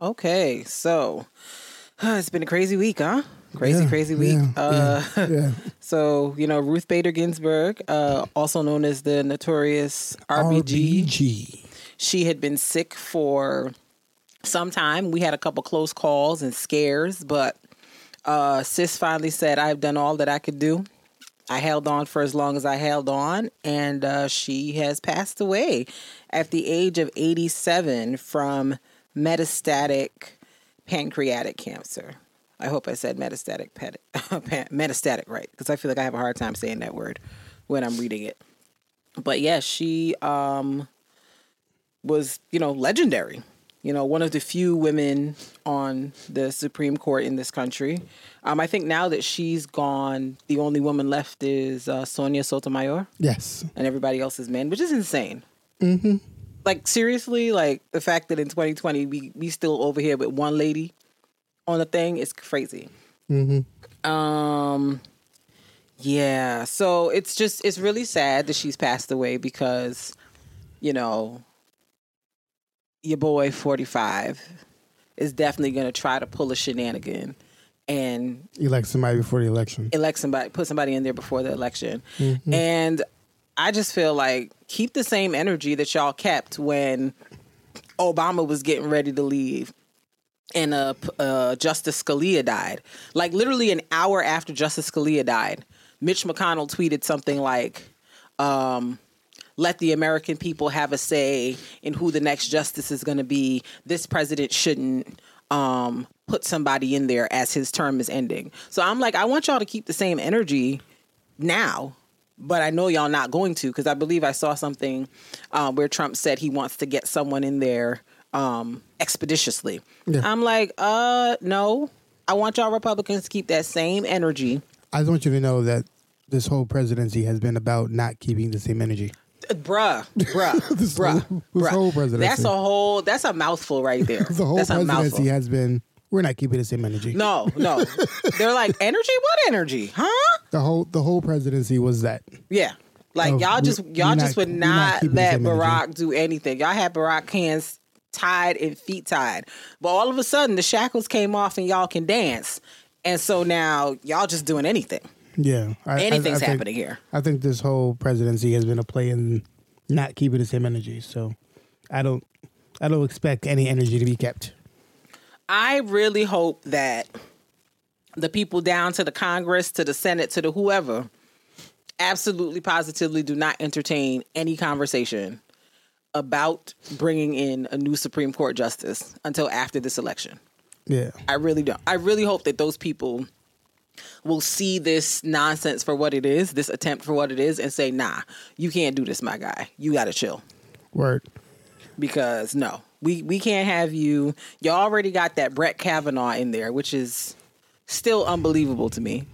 Okay, so it's been a crazy week, huh? Crazy, Yeah, crazy week. yeah, uh, yeah. So you know Ruth Bader Ginsburg, uh, also known as the notorious RBG. RBG. She had been sick for some time. We had a couple close calls and scares, but uh, sis finally said, "I've done all that I could do." I held on for as long as I held on, and uh, she has passed away at the age of 87 from metastatic pancreatic cancer. I hope I said metastatic pet- metastatic right because I feel like I have a hard time saying that word when I'm reading it. But yeah, she um, was you know legendary. You know, one of the few women on the Supreme Court in this country. Um, I think now that she's gone, the only woman left is uh, Sonia Sotomayor, Yes. and everybody else is men, which is insane. Mm-hmm. Like seriously, like the fact that in 2020 we we still over here with one lady on the thing is crazy. Mm-hmm. Um, yeah. So it's just it's really sad that she's passed away because, you know, your boy 45 is definitely going to try to pull a shenanigan and Elect somebody before the election. elect somebody, put somebody in there before the election. And I just feel like keep the same energy that y'all kept when Obama was getting ready to leave and uh, uh, Justice Scalia died. Like literally an hour after Justice Scalia died, Mitch McConnell tweeted something like, um, let the American people have a say in who the next justice is going to be. This president shouldn't um, put somebody in there as his term is ending. So I'm like, I want y'all to keep the same energy now, but I know y'all not going to because I believe I saw something um, where Trump said he wants to get someone in there um, expeditiously. Yeah. I'm like, uh, no. I want y'all Republicans to keep that same energy. I just want you to know that this whole presidency has been about not keeping the same energy. Uh, Bruh, bruh, This bruh, whole- this bruh. whole presidency. That's a whole. That's a mouthful right there. The whole that's a mouthful. presidency has been we're not keeping the same energy. No, no. They're like energy. What energy? Huh? The whole the whole presidency was that. Yeah. Like Oh, y'all we- just y'all just would we not not keeping the let same energy. Barack do anything. Y'all had Barack hands tied and feet tied, but all of a sudden the shackles came off and y'all can dance, and so now y'all just doing anything. Yeah. I- I- Anything's I think- happening here. I think this whole presidency has been a play in not keeping the same energy. So I don't I don't expect any energy to be kept. I really hope that the people down to the Congress, to the Senate, to the whoever, absolutely positively do not entertain any conversation about bringing in a new Supreme Court justice until after this election. Yeah. I really don't. I really hope that those people will see this nonsense for what it is, this attempt for what it is, and say, nah, you can't do this, my guy. You got to chill Word. because no, we we can't have you. You already got that Brett Kavanaugh in there, which is still unbelievable to me.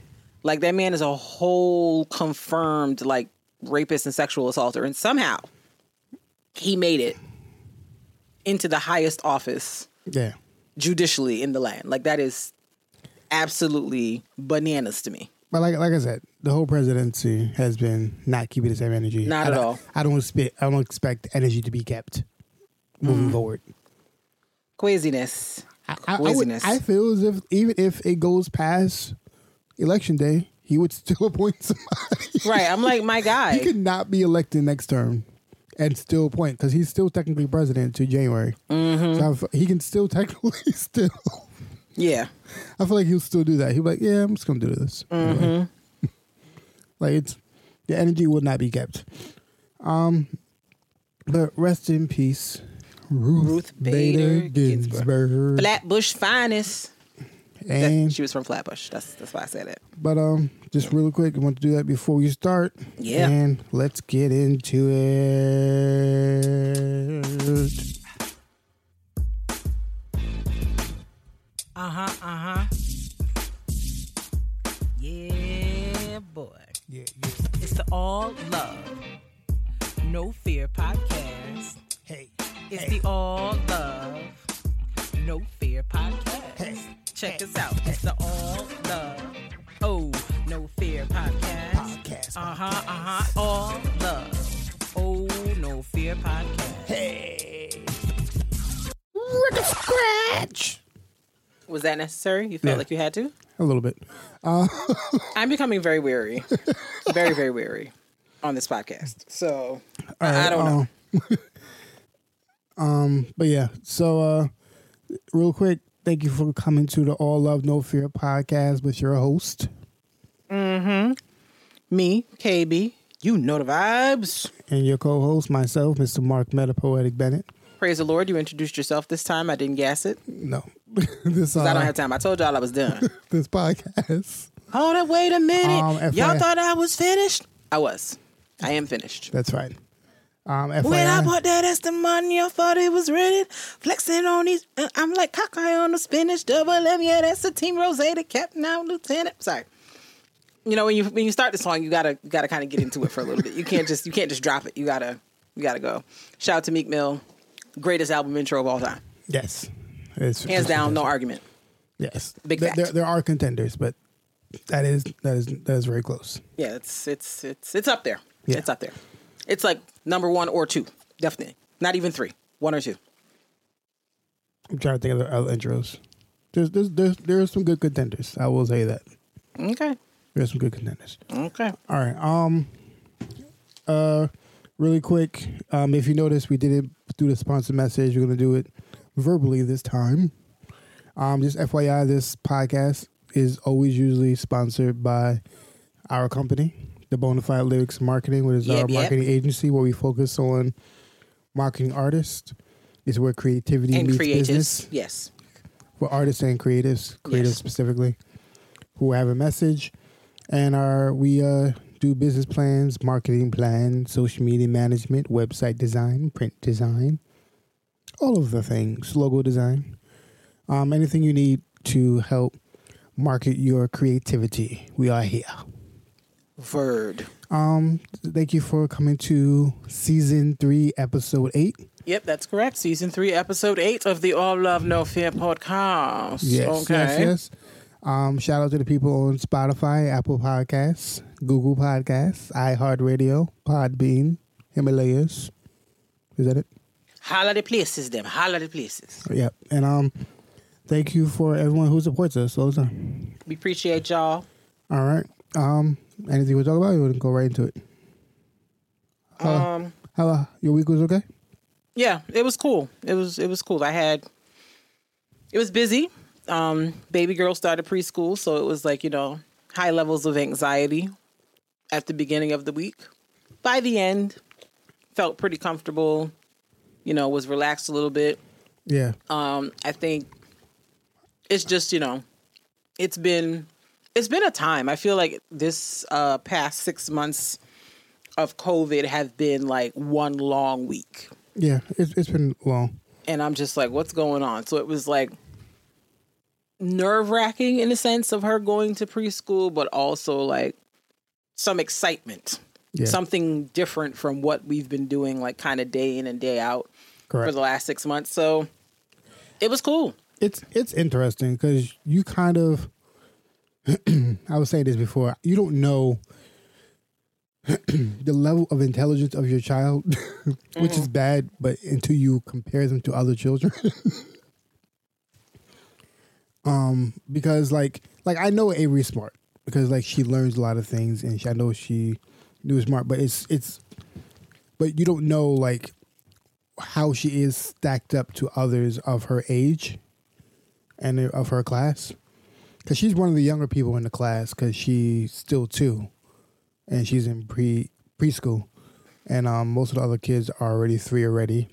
Like that man is a whole confirmed like rapist and sexual assaulter, and somehow he made it into the highest office Yeah. judicially in the land. Like that is absolutely bananas to me. But like like I said, the whole presidency has been not keeping the same energy. Not I at all. I don't expect I don't expect energy to be kept moving Mm-hmm. forward. Craziness. I, I, I, would, I feel as if even if it goes past election day, he would still appoint somebody. Right. I'm like, my guy. he could not be elected next term and still appoint because he's still technically president to January. Mm-hmm. So I f- he can still technically still. yeah. I feel like he'll still do that. He'll be like, yeah, I'm just gonna do this. Mm-hmm. like it's the energy will not be kept. Um, but rest in peace, Ruth, Ruth Bader, Bader Ginsburg. Ginsburg. Flatbush finest. That- and she was from Flatbush. That's that's why I said it. but um, just real quick, I want to do that before we start. Yeah. and let's get into it. Uh huh. Uh huh. Yeah, boy. Yeah, yeah. It's the All Love, No Fear podcast. Hey, It's the All Love, No Fear podcast. Hey. Check us out. It's the All Love, Oh No Fear podcast. podcast. Uh huh. Uh huh. All Love, Oh No Fear podcast. Hey. Scratch. Was that necessary? You felt Yeah. like you had to? A little bit. I'm becoming very weary, very very weary on this podcast. So I, I don't know. Um, but yeah. So, uh, real quick, thank you for coming to the All Love No Fear podcast with your host. Mm-hmm. Me, KB, you know the vibes. and your co-host, myself, Mr. Mark Metapoetic Bennett. Praise the Lord, you introduced yourself this time. I didn't gas it. No, this uh, I don't have time. I told y'all I was done. this podcast. Hold up, wait a minute. Um, y'all FYI. thought I was finished? I was. I am finished. That's right. Um, When I bought that extra money, I thought it was ready. Flexing on these, uh, I'm like Popeye on the spinach, double M. Yeah, that's the team Ross, the captain, now lieutenant. Sorry. You know when you when you start the song, you gotta you gotta kind of get into it for a little bit. You can't just you can't just drop it. You gotta you gotta go. Shout out to Meek Mill, greatest album intro of all time, yes, it's, hands down, no argument. Yes, Big there, fact. there, there are contenders, but that is that is that is very close. Yeah, it's it's it's it's up there. Yeah. It's up there. It's like number one or two, definitely. Not even three, one or two. I'm trying to think of the other intros. There's there's there's there's some good contenders. I will say that Okay, there's some good contenders. okay. All right. Um. Uh, really quick. Um, if you notice, we did it through the sponsor message. We're gonna do it verbally this time. Um, just FYI, this podcast is always usually sponsored by our company, the Bonafide Lyrics Marketing, which is Yep, our yep. marketing agency where we focus on marketing artists. It's where creativity And meets creatives, business yes. for artists and creatives, creatives Yes. specifically, who have a message, and are we uh, do business plans, marketing plans, social media management, website design, print design, all of the things, logo design, um, anything you need to help market your creativity. We are here. Verd. Um, thank you for coming to season three, episode eight. Yep, that's correct. Season three, episode eight of the All Love No Fear podcast. Yes, okay. yes, yes. Um, shout out to the people on Spotify, Apple Podcasts, Google Podcasts, iHeartRadio, Podbean, Himalayas. Is that it? Holla the places, them. Holla the places. Yep. And um, thank you for everyone who supports us all the time. We appreciate y'all. All right. Um, anything we talk about? You want to go right into it? Um, How uh, your week was okay? yeah, it was cool. It was it was cool. I had it was busy. Um, baby girl started preschool, so it was like you know high levels of anxiety at the beginning of the week. By the end, felt pretty comfortable. You know, was relaxed a little bit. Yeah. Um, I think it's just you know, it's been it's been a time. I feel like this uh, past six months of COVID have been like one long week, Yeah. It's it's been long. and I'm just like, what's going on? So it was like nerve wracking in the sense of her going to preschool, but also like some excitement, Yeah. something different from what we've been doing, like kind of day in and day out for the last six months. So it was cool. it's it's interesting because you kind of I was saying this before. You don't know the level of intelligence of your child, which is bad, but until you compare them to other children. um, because like like I know Avery's smart because like she learns a lot of things and she, I know she knew smart, but it's it's but you don't know like how she is stacked up to others of her age and of her class because she's one of the younger people in the class because she's still two and she's in pre preschool. And um most of the other kids are already three already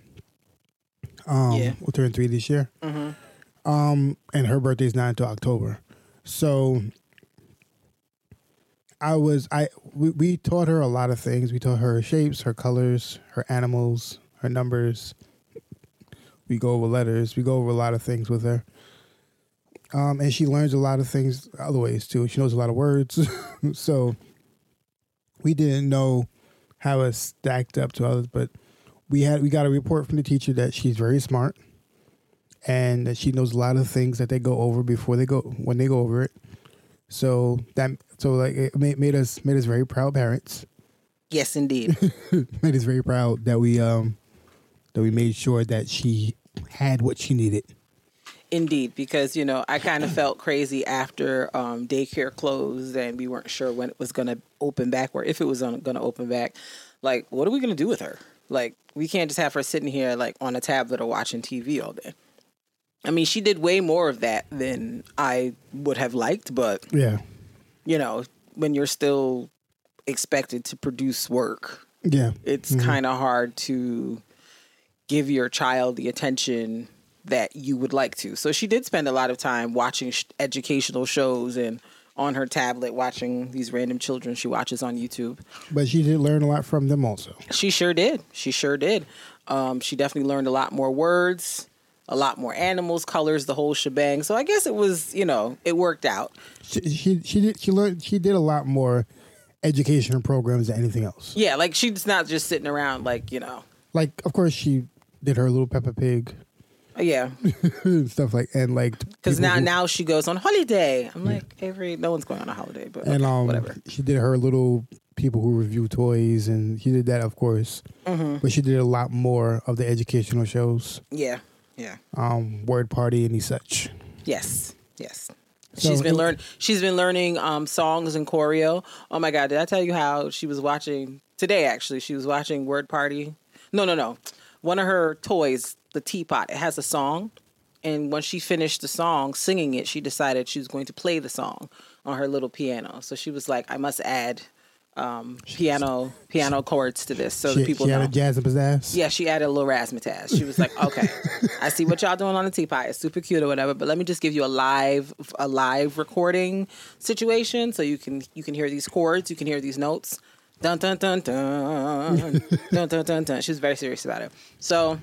um Yeah. will turn three this year. Um and her birthday's not until october. So i was i we, we taught her a lot of things. We taught her shapes her colors her animals her numbers. We go over letters. We go over a lot of things with her um, and she learns a lot of things other ways too. She knows a lot of words, so we didn't know how it stacked up to others. But we had we got a report from the teacher that she's very smart, and that she knows a lot of things that they go over before they go when they go over it. So that so like it made, made us made us very proud parents. Yes, indeed. made us very proud that we um that we made sure that she had what she needed. Indeed, because you know I kind of felt crazy after um, daycare closed and we weren't sure when it was going to open back or if it was going to open back. Like, what are we going to do with her? Like, we can't just have her sitting here like on a tablet or watching TV all day. I mean, she did way more of that than I would have liked, but Yeah. you know, when you're still expected to produce work, Yeah. it's kind of hard to give your child the attention that you would like to. So she did spend a lot of time watching sh- educational shows and on her tablet watching these random children she watches on YouTube. But she did learn a lot from them also. She sure did. She sure did. Um, she definitely learned a lot more words, a lot more animals, colors, the whole shebang. So I guess it was, you know, it worked out. She she, she did she learned she did a lot more educational programs than anything else. Yeah, like she's not just sitting around like, you know, Like of course she did her little Peppa Pig yeah. stuff like and like Because now, who- now she goes on holiday. I'm like, Avery, no one's going on a holiday, but and okay, um whatever. she did her little people who review toys and she did that of course. Mm-hmm. But she did a lot more of the educational shows, Yeah, yeah, um, word party and such. yes, yes. So she's been it- learn. She's been learning um, songs and choreo. Oh my god! Did I tell you how she was watching today? Actually, she was watching Word Party. No, no, no. One of her toys, the teapot, it has a song, and when she finished the song, singing it, she decided she was going to play the song on her little piano. So she was like, "I must add um, piano piano chords to this, so she, the people she know." had a jazz and pizzazz. Yeah, she added a little razzmatazz. She was like, "Okay, I see what y'all doing on the teapot. It's super cute or whatever, but let me just give you a live a live recording situation so you can you can hear these chords, you can hear these notes. Dun dun dun dun dun dun dun dun. She was very serious about it. So,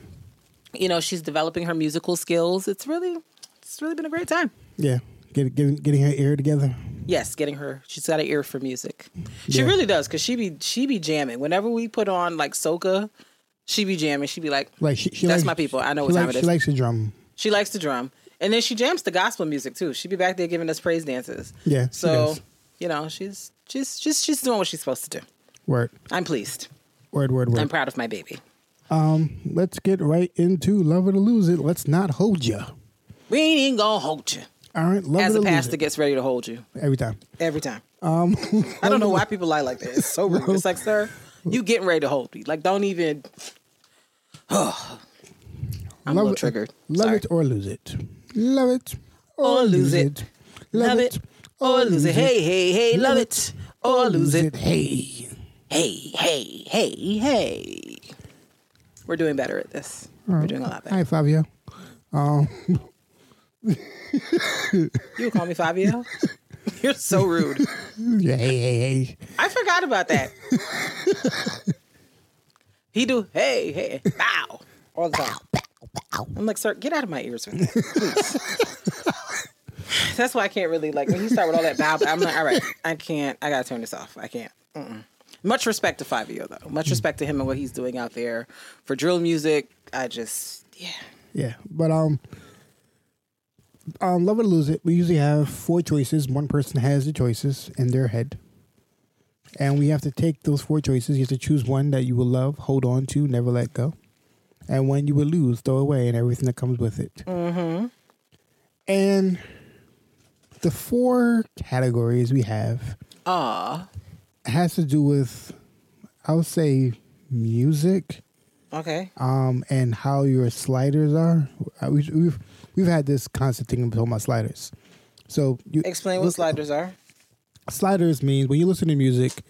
you know, she's developing her musical skills. It's really it's really been a great time. Yeah. Get, getting getting her ear together. Yes, getting her. She's got an ear for music. She Yeah. really does because she be she be jamming. Whenever we put on like soca, she be jamming. She be like, Like she, she That's likes, my people. I know what time likes, it She likes to drum. She likes to drum. And then she jams the gospel music too. She be back there giving us praise dances. Yeah, So, you know, she's she's she's she's doing what she's supposed to do. Word. I'm pleased. Word, word, word. I'm proud of my baby. Let's get right into Love It or Lose It. Let's not hold you. We ain't even gonna hold you. All right, love As it a or lose pastor it. gets ready to hold you every time. every time. Um, I don't know why people lie like that. It's so rude. It's like, sir, you getting ready to hold me? Like, don't even. I'm a Love little it- triggered. Love Sorry. it or lose it. Love it Or lose it. Love it or lose it. Hey, hey, hey, love it or lose it. Hey. Hey, hey, hey, hey. We're doing better at this. We're doing a lot better. Hi, Fivio. Um, you would call me Fivio? You're so rude. Yeah, hey, hey, hey. I forgot about that. he do hey, hey, bow all the time. I'm like, sir, get out of my ears with that, please. That's why I can't really like when you start with all that bow. I'm like, all right, I can't. I gotta turn this off. I can't. Mm-mm. Much respect to Fivio though. Much respect to him and what he's doing out there for drill music. I just, yeah. Yeah, but um, um, love it or lose it. We usually have four choices. One person has the choices in their head, and we have to take those four choices. You have to choose one that you will love, hold on to, never let go, and one you will lose, throw away, and everything that comes with it. Mm-hmm. And the four categories we have Ah, has to do with, I would say, music okay. um, and how your sliders are. Uh, we, we've we've had this constant thing talking my sliders. So you Explain what look- sliders are. Sliders means when you listen to music,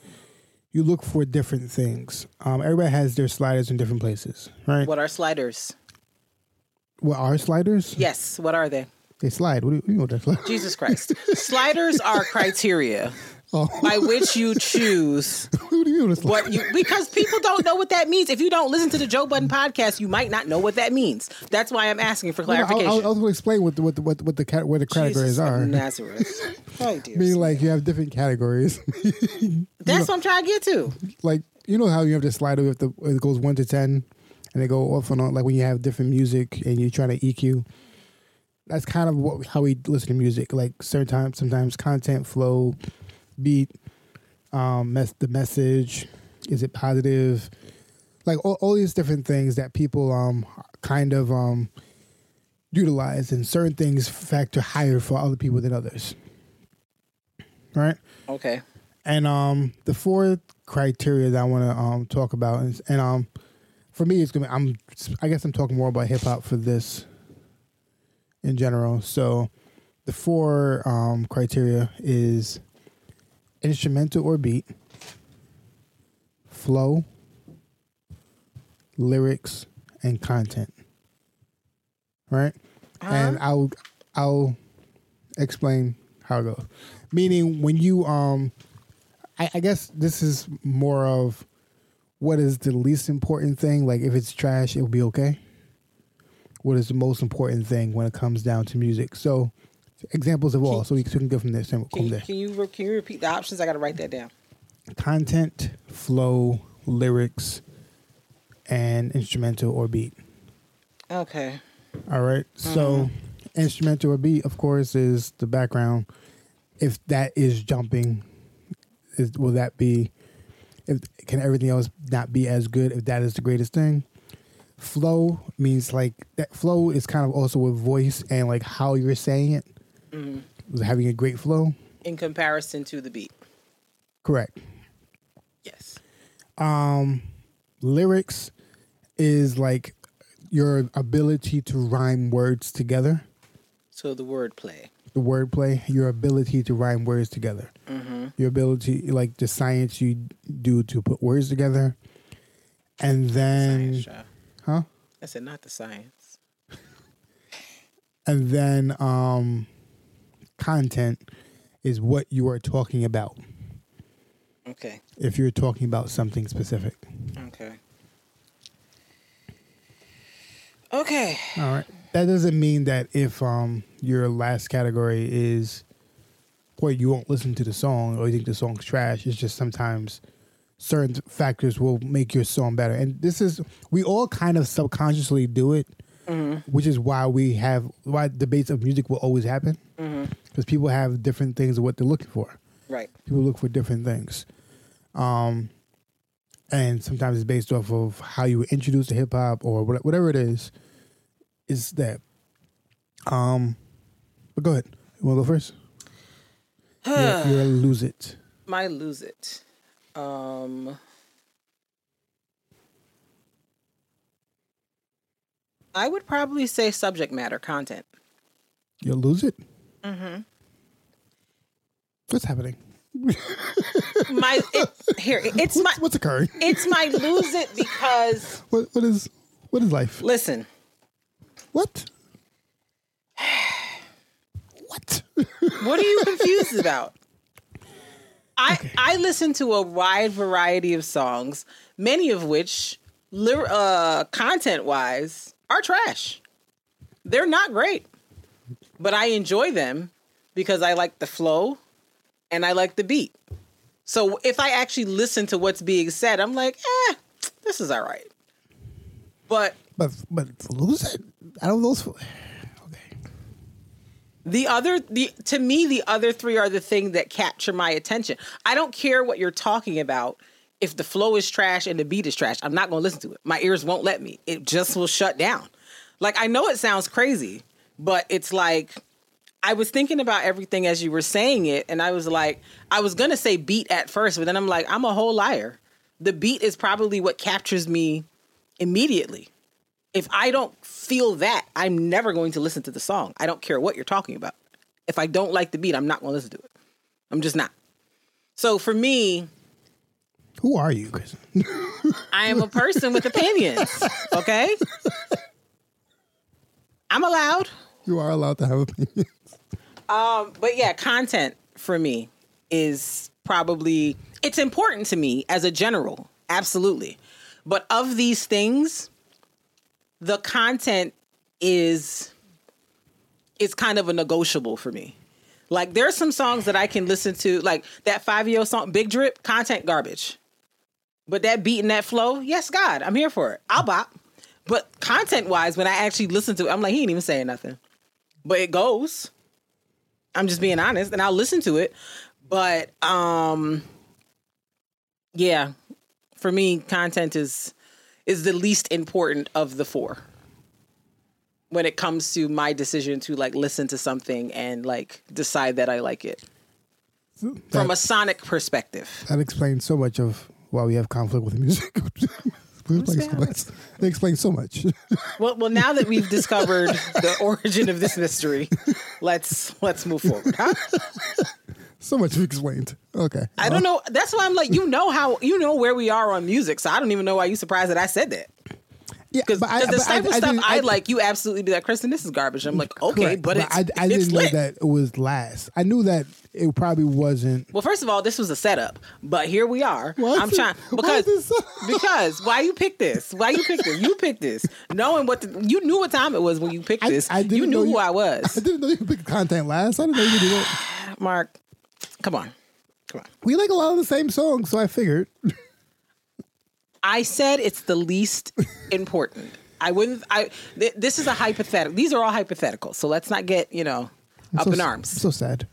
you look for different things. Um, everybody has their sliders in different places, right? What are sliders? What are sliders? Yes. What are they? They slide. What do you, you know what like? Jesus Christ. Sliders are criteria By which you choose what do you mean? What you because people don't know what that means. If you don't listen to the Joe Budden podcast, you might not know what that means. That's why I'm asking for No, I, I, clarification. I'll going to explain what the, what the, what, the- what the cat what the categories Jesus are. Nazareth. Oh dear. Meaning like you have different categories. That's what I'm trying to get to. like you know how you have the slider with the it goes one to ten, and they go off and on. Like when you have different music and you're trying to EQ. That's kind of what how we listen to music. Like certain times, sometimes content, flow, beat, um, mess the message. Is it positive? Like all, all these different things that people um kind of um utilized, and certain things factor higher for other people than others. Right? Okay. And um, the four criteria that I want to um talk about, is, and um, for me, it's gonna. I'm. I guess I'm talking more about hip hop for this. In general, so the four um criteria is instrumental or beat, flow, lyrics, and content. Right? And I'll I'll explain how it goes. Meaning when you um I, I guess this is more of what is the least important thing. Like if it's trash, it'll be okay. What is the most important thing when it comes down to music? So examples of all, so we can go from there. From Can you, there. can you re- can you repeat the options? I got to write that down. Content, flow, lyrics, and instrumental or beat. Okay. All right. So, mm-hmm. instrumental or beat, of course, is the background. If that is jumping, is will that be? If can everything else not be as good? If that is the greatest thing, flow means like that. Flow is kind of also with voice and like how you're saying it. Was having a great flow. In comparison to the beat. Correct. Yes. Um, lyrics is like your ability to rhyme words together. So the wordplay. the wordplay, your ability to rhyme words together, your ability, like the science you do to put words together, and then, Science, huh? I said not the science. And then, um, content is what you are talking about. Okay. If you're talking about something specific, Okay. Okay. all right. That doesn't mean that if um your last category is, or you won't listen to the song or you think the song's trash. It's just sometimes certain factors will make your song better. And this is we all kind of subconsciously do it, which is why we have why debates of music will always happen because people have different things of what they're looking for. Right. People look for different things, um, and sometimes it's based off of how you were introduced to hip hop or whatever it is. Is that, um, but go ahead. You want to go first? you're, you're lose it. My lose it. Um I would probably say subject matter content. You'll lose it. Mm-hmm. What's happening? My it, here, it's my What's, what's occurring? it's my lose it because What what is what is life? listen, What? what? what are you confused about? I I listen to a wide variety of songs, many of which, uh, content wise, are trash. They're not great, but I enjoy them because I like the flow and I like the beat. So if I actually listen to what's being said, I'm like, eh, this is all right. But but but lose it. I don't know. those- Okay. The other the to me the other three are the thing that capture my attention. I don't care what you're talking about. If the flow is trash and the beat is trash, I'm not going to listen to it. My ears won't let me. It just will shut down. Like I know it sounds crazy, but it's like I was thinking about everything as you were saying it and I was like I was to say beat at first, but then I'm like I'm a whole liar. The beat is probably what captures me immediately if I don't feel that, I'm never going to listen to the song. I don't care what you're talking about. If I don't like the beat, I'm not to listen to it. I'm just not. So for me, Who are you, Chris? I am a person with opinions. Okay? I'm allowed. You are allowed to have opinions. Um, but yeah, content for me is probably it's important to me as a general, absolutely. But of these things, the content is is kind of a negotiable for me. Like there's some songs that I can listen to, like that five year old song, Big Drip, content garbage. But that beat and that flow, yes, God, I'm here for it. I'll bop. But content wise, when I actually listen to it, I'm like, he ain't even saying nothing. But it goes. I'm just being honest, and I'll listen to it. But um yeah, for me, content is is the least important of the four. when it comes to my decision to like listen to something and like decide that I like it from a sonic perspective. That explains so much of why we have conflict with music. It explains, it explains so much. Well, well, now that we've discovered the origin of this mystery, let's let's move forward. Huh? so much explained. Okay. I don't know. That's why I'm like, you know how you know where we are on music, so I don't even know why you surprised that I said that. Yeah, Because but I- the but type of stuff didn't- I, like, you absolutely do that, Kristen, this is garbage. I'm like, okay, correct, but, it's, I, I it's didn't know that it was last. I knew that it probably wasn't. Well, first of all, this was a setup, but here we are. Why I'm trying because it so- because why you picked this? Why you picked this? You picked this, knowing what the, you knew what time it was when you picked this. I didn't you knew know who you- I I was, I didn't know you picked content last. I didn't know you did that. Mark. Come on, come on. We like a lot of the same songs, so I figured. I said it's the least important. I wouldn't. I. Th- this is a hypothetical. These are all hypothetical. So let's not get you know up so, in arms. I'm So sad.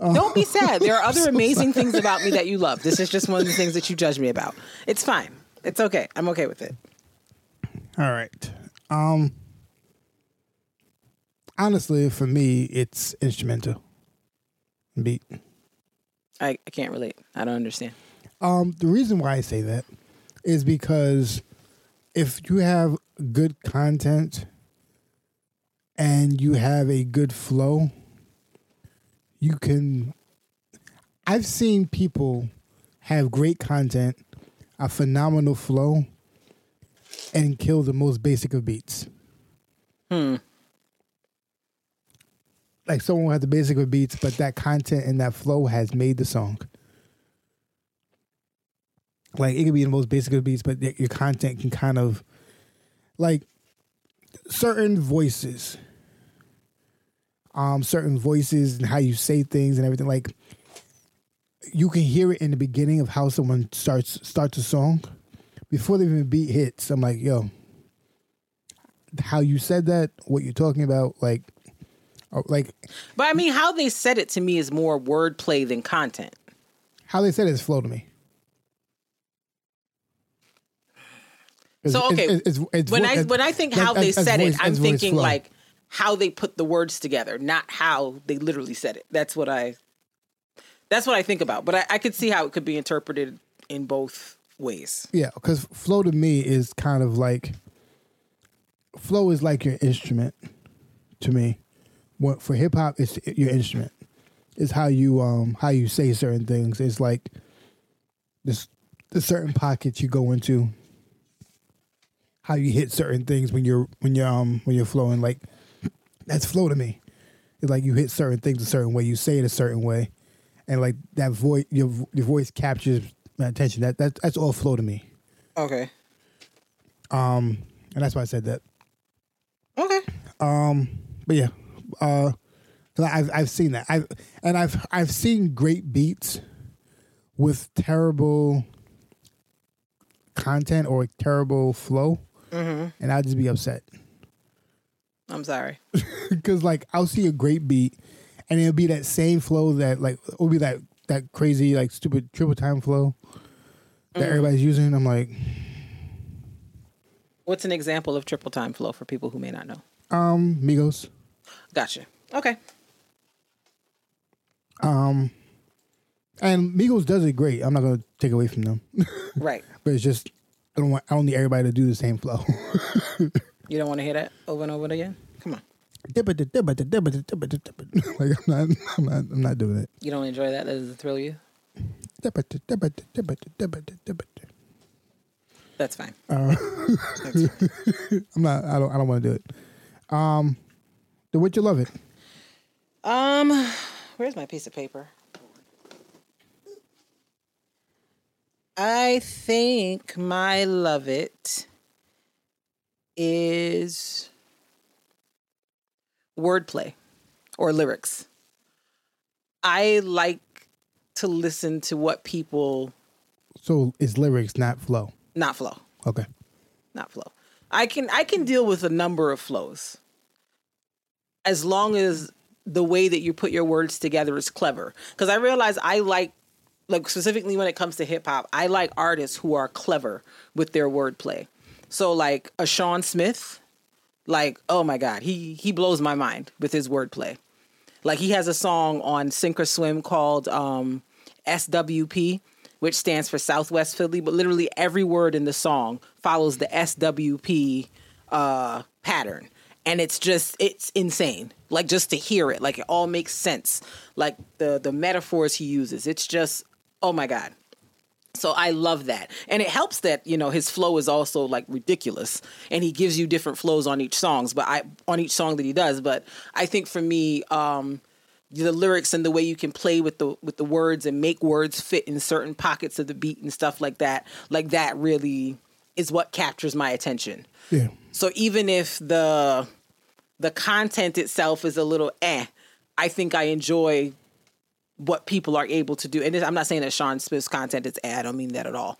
Don't be sad. There are other so amazing things about me that you love. This is just one of the things that you judge me about. It's fine. It's okay. I'm okay with it. All right. Um. Honestly, for me, it's instrumental beat. I, I can't relate. I don't understand. Um, the reason why I say that is because if you have good content and you have a good flow, you can. I've seen people have great content, a phenomenal flow, and kill the most basic of beats. Hmm. Like someone has the basic of beats, but that content and that flow has made the song. Like it could be the most basic of beats, but your content can kind of like certain voices, um, certain voices and how you say things and everything. Like you can hear it in the beginning of how someone starts starts a song before the even beat hits. I'm like, yo, how you said that, what you're talking about, like, oh, like But I mean, how they said it to me is more wordplay than content. how they said it is flow to me. So okay, it's- it's- it's when I when I think how they said voice- it, I'm thinking flow. like how they put the words together, not how they literally said it. That's what I. That's what I think about. But I, I could see how it could be interpreted in both ways. Yeah, because flow to me is kind of like flow is like your instrument to me. What for hip hop, it's your instrument. It's how you um how you say certain things. It's like this the certain pockets you go into. How you hit certain things when you're when you're um when you're flowing like that's flow to me. It's like you hit certain things a certain way. You say it a certain way, and like that voice your your voice captures my attention. That that that's all flow to me. Okay. Um, and that's why I said that. Okay. Um, but yeah, uh, I've I've seen that. I've and I've I've seen great beats with terrible content or terrible flow, and I'd just be upset I'm sorry. because like I'll see a great beat, and it'll be that same flow that like it'll be that that crazy like stupid triple time flow that everybody's using. I'm like, What's an example of triple time flow for people who may not know? um, Migos. Gotcha. Okay. Um, and Migos does it great. I'm not gonna take away from them, Right. but it's just I don't want I don't need everybody to do the same flow. You don't want to hear that over and over again? Come on. like I'm not, I'm not, I'm not doing it. You don't enjoy that? That doesn't thrill you? That's fine. Uh, I'm not. I don't. I don't want to do it. Um, the would you love it? Um, where's my piece of paper? I think my love it is wordplay or lyrics. I like to listen to what people So it's lyrics, not flow. not flow. Okay. not flow. I can I can deal with a number of flows. As long as the way that you put your words together is clever. Because I realize I like like specifically when it comes to hip hop, I like artists who are clever with their wordplay. So like a Sean Smith, Like, oh my God, he he blows my mind with his wordplay. Like he has a song on Sink or Swim called um, SWP, which stands for Southwest Philly, but literally every word in the song follows the SWP uh, pattern. And it's just it's insane. Like just to hear it, like it all makes sense. Like the the metaphors he uses. It's just oh my God. So I love that. And it helps that, you know, his flow is also like ridiculous and he gives you different flows on each songs, but I on each song that he does, but I think for me um the lyrics and the way you can play with the with the words and make words fit in certain pockets of the beat and stuff like that, like that really is what captures my attention. Yeah. So even if the the content itself is a little eh, I think I enjoy what people are able to do. And I'm not saying that Sean Smith's content is eh, I don't mean that at all.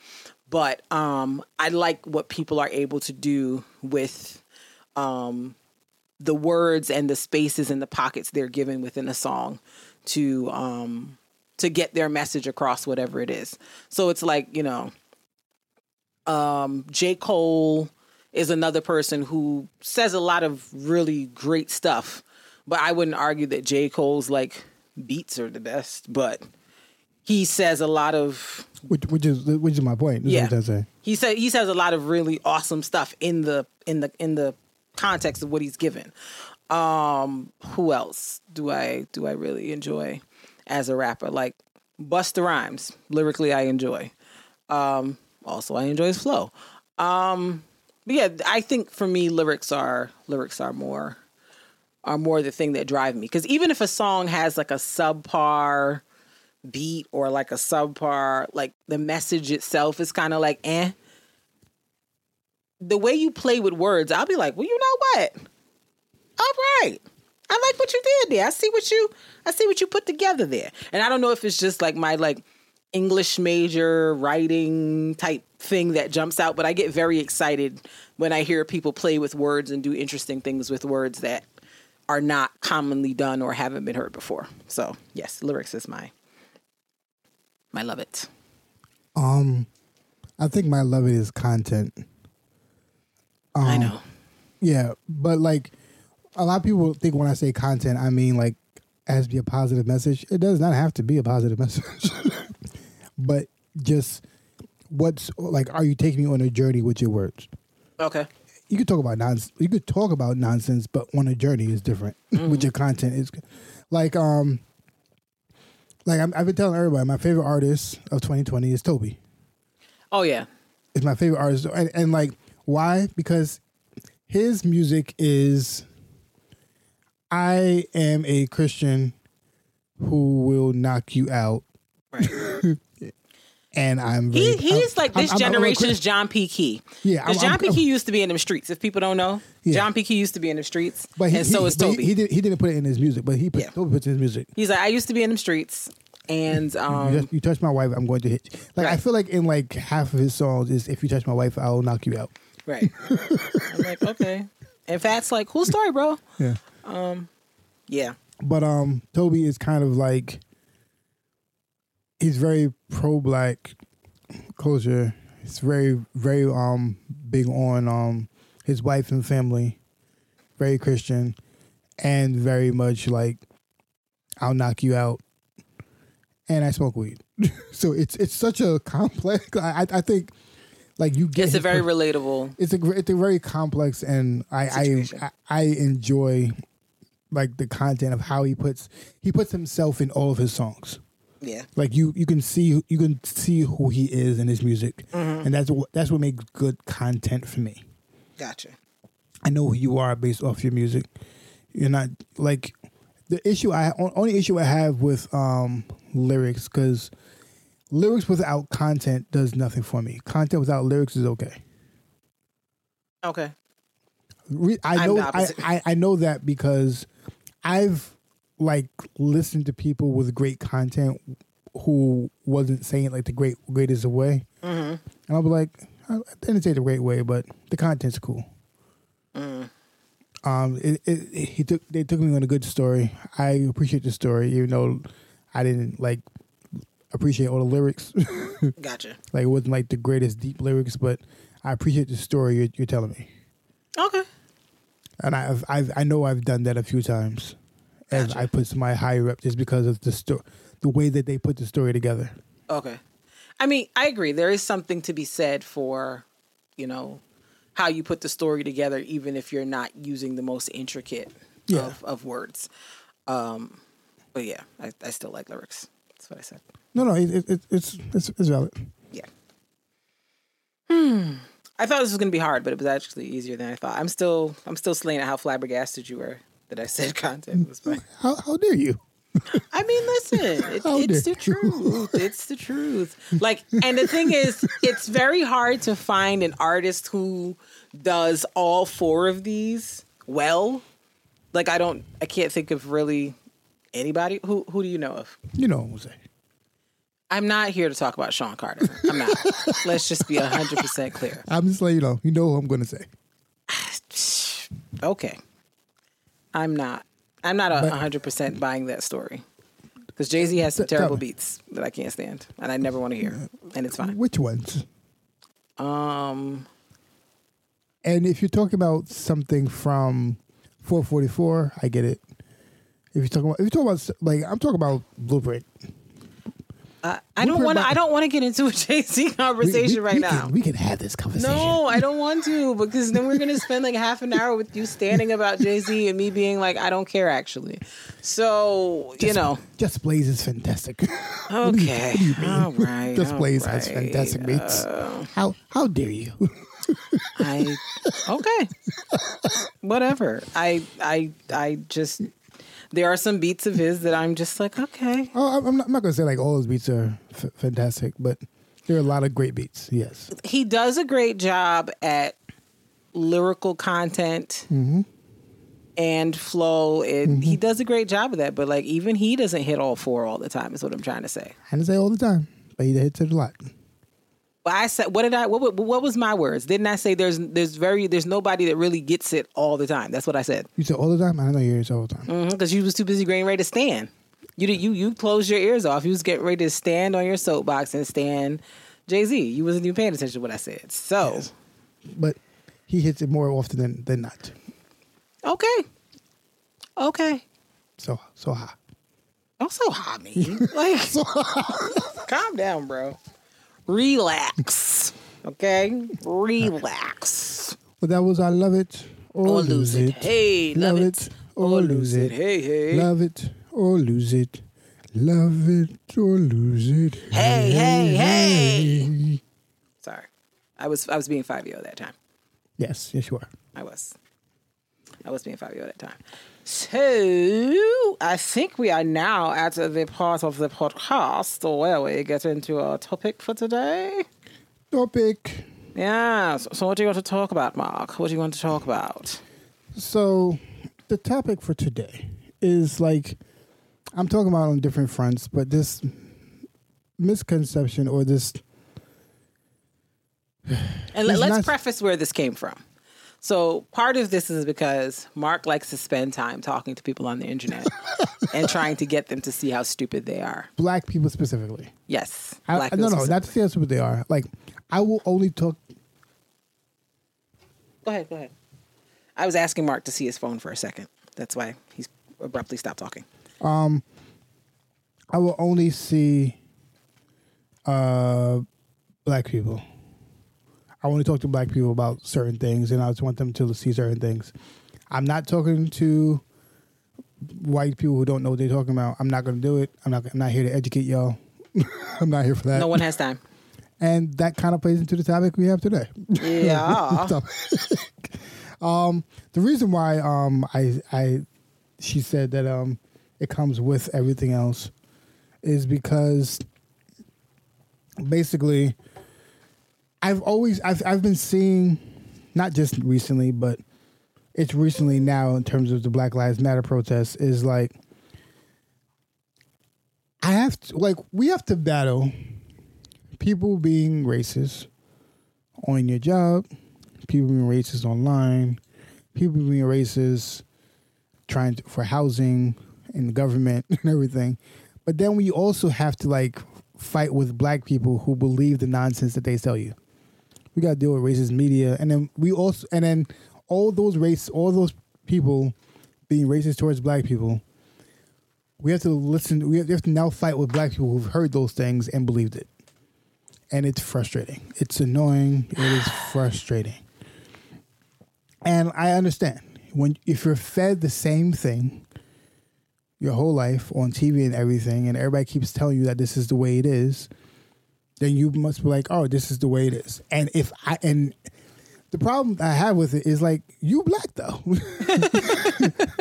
But um, I like what people are able to do with um, the words and the spaces and the pockets they're given within a song to um, to get their message across, whatever it is. So it's like you know, um, J. Cole is another person who says a lot of really great stuff, but I wouldn't argue that J. Cole's like beats are the best, but he says a lot of Which, which is which is my point. This is Yeah. he said he says a lot of really awesome stuff in the in the in the context of what he's given. Um, who else do I do I really enjoy as a rapper? Like Busta Rhymes, lyrically I enjoy. Um, also I enjoy his flow. Um, but yeah, I think for me lyrics are lyrics are more are more the thing that drive me. Because even if a song has like a subpar beat or like a subpar like the message itself is kind of like eh. The way you play with words i'll be like well you know what? All right. I like what you did there. I see what you i see what you put together there. And i don't know if it's just like my like english major writing type thing that jumps out but i get very excited when i hear people play with words and do interesting things with words that are not commonly done or haven't been heard before so yes lyrics is my my love it Um, I think my love it is content. i Um, know Yeah, but like a lot of people think when I say content, I mean like it has to be a positive message. It does not have to be a positive message, but just what's like, are you taking me on a journey with your words? okay You could talk about nonsense. You could talk about nonsense, but on a journey is different. with your content is like um, like I'm, I've been telling everybody, my favorite artist of 2020 is Tobe. oh yeah it's my favorite artist, and, and like why? Because his music is. I am a Christian who will knock you out, right and I'm. He he's I'm- like this I'm- I'm generation's John P. Kee. Yeah, because I'm- John I'm- P. Kee used to be in them streets. If people don't know, Yeah. John P. Kee used to be in them streets, but he, and so he- is but he- Tobe. He, did, he didn't put it in his music, but he put, Yeah. Tobe puts it in his music. he's like, I used to be in them streets, and you, um, just, you touch my wife, I'm going to hit. You. Like I feel like in like half of his songs is if you touch my wife, I'll knock you out. right. I'm like, okay. And Fat's like, cool story, bro. Yeah. Um, yeah, But um, Tobe is kind of like he's very pro black culture. He's very very um big on um his wife and family, very Christian, and very much like I'll knock you out. And I smoke weed, so it's it's such a complex. I I think like you get it's a very per- relatable. it's a it's a very complex and I I, I I enjoy like the content of how he puts he puts himself in all of his songs. Yeah, Like you you can see you can see who he is in his music, Mm-hmm. and that's what that's what makes good content for me. gotcha. I know who you are based off your music. You're not like the issue I only issue I have with um lyrics because lyrics without content does nothing for me. Content without lyrics is okay. Okay, I know I. I, I know that because I've like listened to people with great content who wasn't saying it like the great greatest way, Mm-hmm. and I'll be like, I I didn't say the great way, but the content's cool. Mm. Um, it, it, it- he took they took me on a good story. I appreciate the story, even though I didn't like appreciate all the lyrics. gotcha. like it wasn't like the greatest deep lyrics, but I appreciate the story you're, you're telling me. Okay, and I've, I've I know I've done that a few times, and Gotcha. I put somebody higher up just because of the sto- the way that they put the story together. Okay. I mean, I agree. There is something to be said for, you know, how you put the story together, even if you're not using the most intricate Yeah. of, of words. Um, but yeah, I, I still like lyrics. That's what I said. No, no, it, it, it, it's it's it's valid. Yeah. Hmm. I thought this was gonna be hard, but it was actually easier than I thought. I'm still I'm still slaying at how flabbergasted you were that I said content was fine. How how dare you? I mean, listen, it, it's the truth. It's the truth. Like, and the thing is, it's very hard to find an artist who does all four of these well. Like, I don't, I can't think of really anybody. Who Who do you know of? You know what I'm. I'm not here to talk about Sean Carter. I'm not. Let's just be hundred percent clear. I'm just letting you know. You know what I'm going to say. Okay, I'm not. I'm not a hundred percent buying that story because Jay Z has some terrible beats that I can't stand, and I never want to hear, and it's fine. Which ones? Um, And if you're talking about something from 444, I get it. If you're talking about, if you're talking about, like, I'm talking about Blueprint. I, I don't want to. I don't want to get into a Jay Z conversation we- right we now. Can, we can have this conversation. no, I don't want to because then we're gonna spend like half an hour with you standing about Jay Z and me being like, I don't care actually. So you know, Just Blaze is fantastic. okay, do you mean? all right, Just all Blaze has right. fantastic beats. Uh, how how dare you? I okay, whatever. I I I just there are some beats of his that I'm just like, okay, oh, I'm- not, I'm not gonna say like all his beats are f- fantastic, but there are a lot of great beats. Yes. he does a great job at lyrical content Mm-hmm. and flow and he does a great job of that but like even he doesn't hit all four all the time is what i'm trying to say I didn't say all the time, but he hits it a lot. I said what did i what, what, was my words didn't i say there's there's very there's nobody that really gets it all the time that's what i said You said all the time. I know you hear it all the time. Mm-hmm, because you was too busy getting ready to stand you did you you closed your ears off you was getting ready to stand on your soapbox and stand jay-z you wasn't even paying attention to what i said so Yes. But he hits it more often than than not. okay okay So so high. Don't so hot me. Like, calm down, bro. Relax. Okay? Relax. But that was I love it or, Or lose it. Hey, love, Love it. it or lose it. Hey, hey. Love it or lose it. Love it or lose it. Hey, hey, hey. hey. Sorry. I was I was being 5 that time. Yes, yes, you are. I was. I was being 5 that time. So, I think we are now at the part of the podcast where we get into our topic for today. Topic. Yeah. So, what do you want to talk about, Mark? What do you want to talk about? So, the topic for today is like I'm talking about on different fronts, but this misconception or this And let's not- preface where this came from. So part of this is because Mark likes to spend time talking to people on the internet and trying to get them to see how stupid they are. black people specifically. Yes, I, black I- no, no, not to say that's what they are. Like, I will only talk. Go ahead, go ahead. I was asking Mark to see his phone for a second. That's why he's abruptly stopped talking. Um, I will only see uh, black people. I want to talk to black people about certain things, and I just want them to see certain things. I'm not talking to white people who don't know what they're talking about. I'm not going to do it. I'm not. I'm not here to educate y'all. I'm not here for that. No one has time. and that kind of plays into the topic we have today. Yeah. Um, the reason why um I I she said that um it comes with everything else is because basically I've always I've I've been seeing not just recently but it's recently now in terms of the Black Lives Matter protests is like I have to like we have to battle people being racist on your job, people being racist online, people being racist trying to, for housing in the government and everything. But then we also have to like fight with black people who believe the nonsense that they sell you. We got to deal with racist media, and then we also and then all those race, all those people being racist towards black people, we have to listen. We have, we have to now fight with black people who've heard those things and believed it, and it's frustrating. It's annoying. It is frustrating, and I understand when if you're fed the same thing your whole life on TV and everything, and everybody keeps telling you that this is the way it is, then you must be like, oh, this is the way it is. And if I and the problem I have with it is like you black though.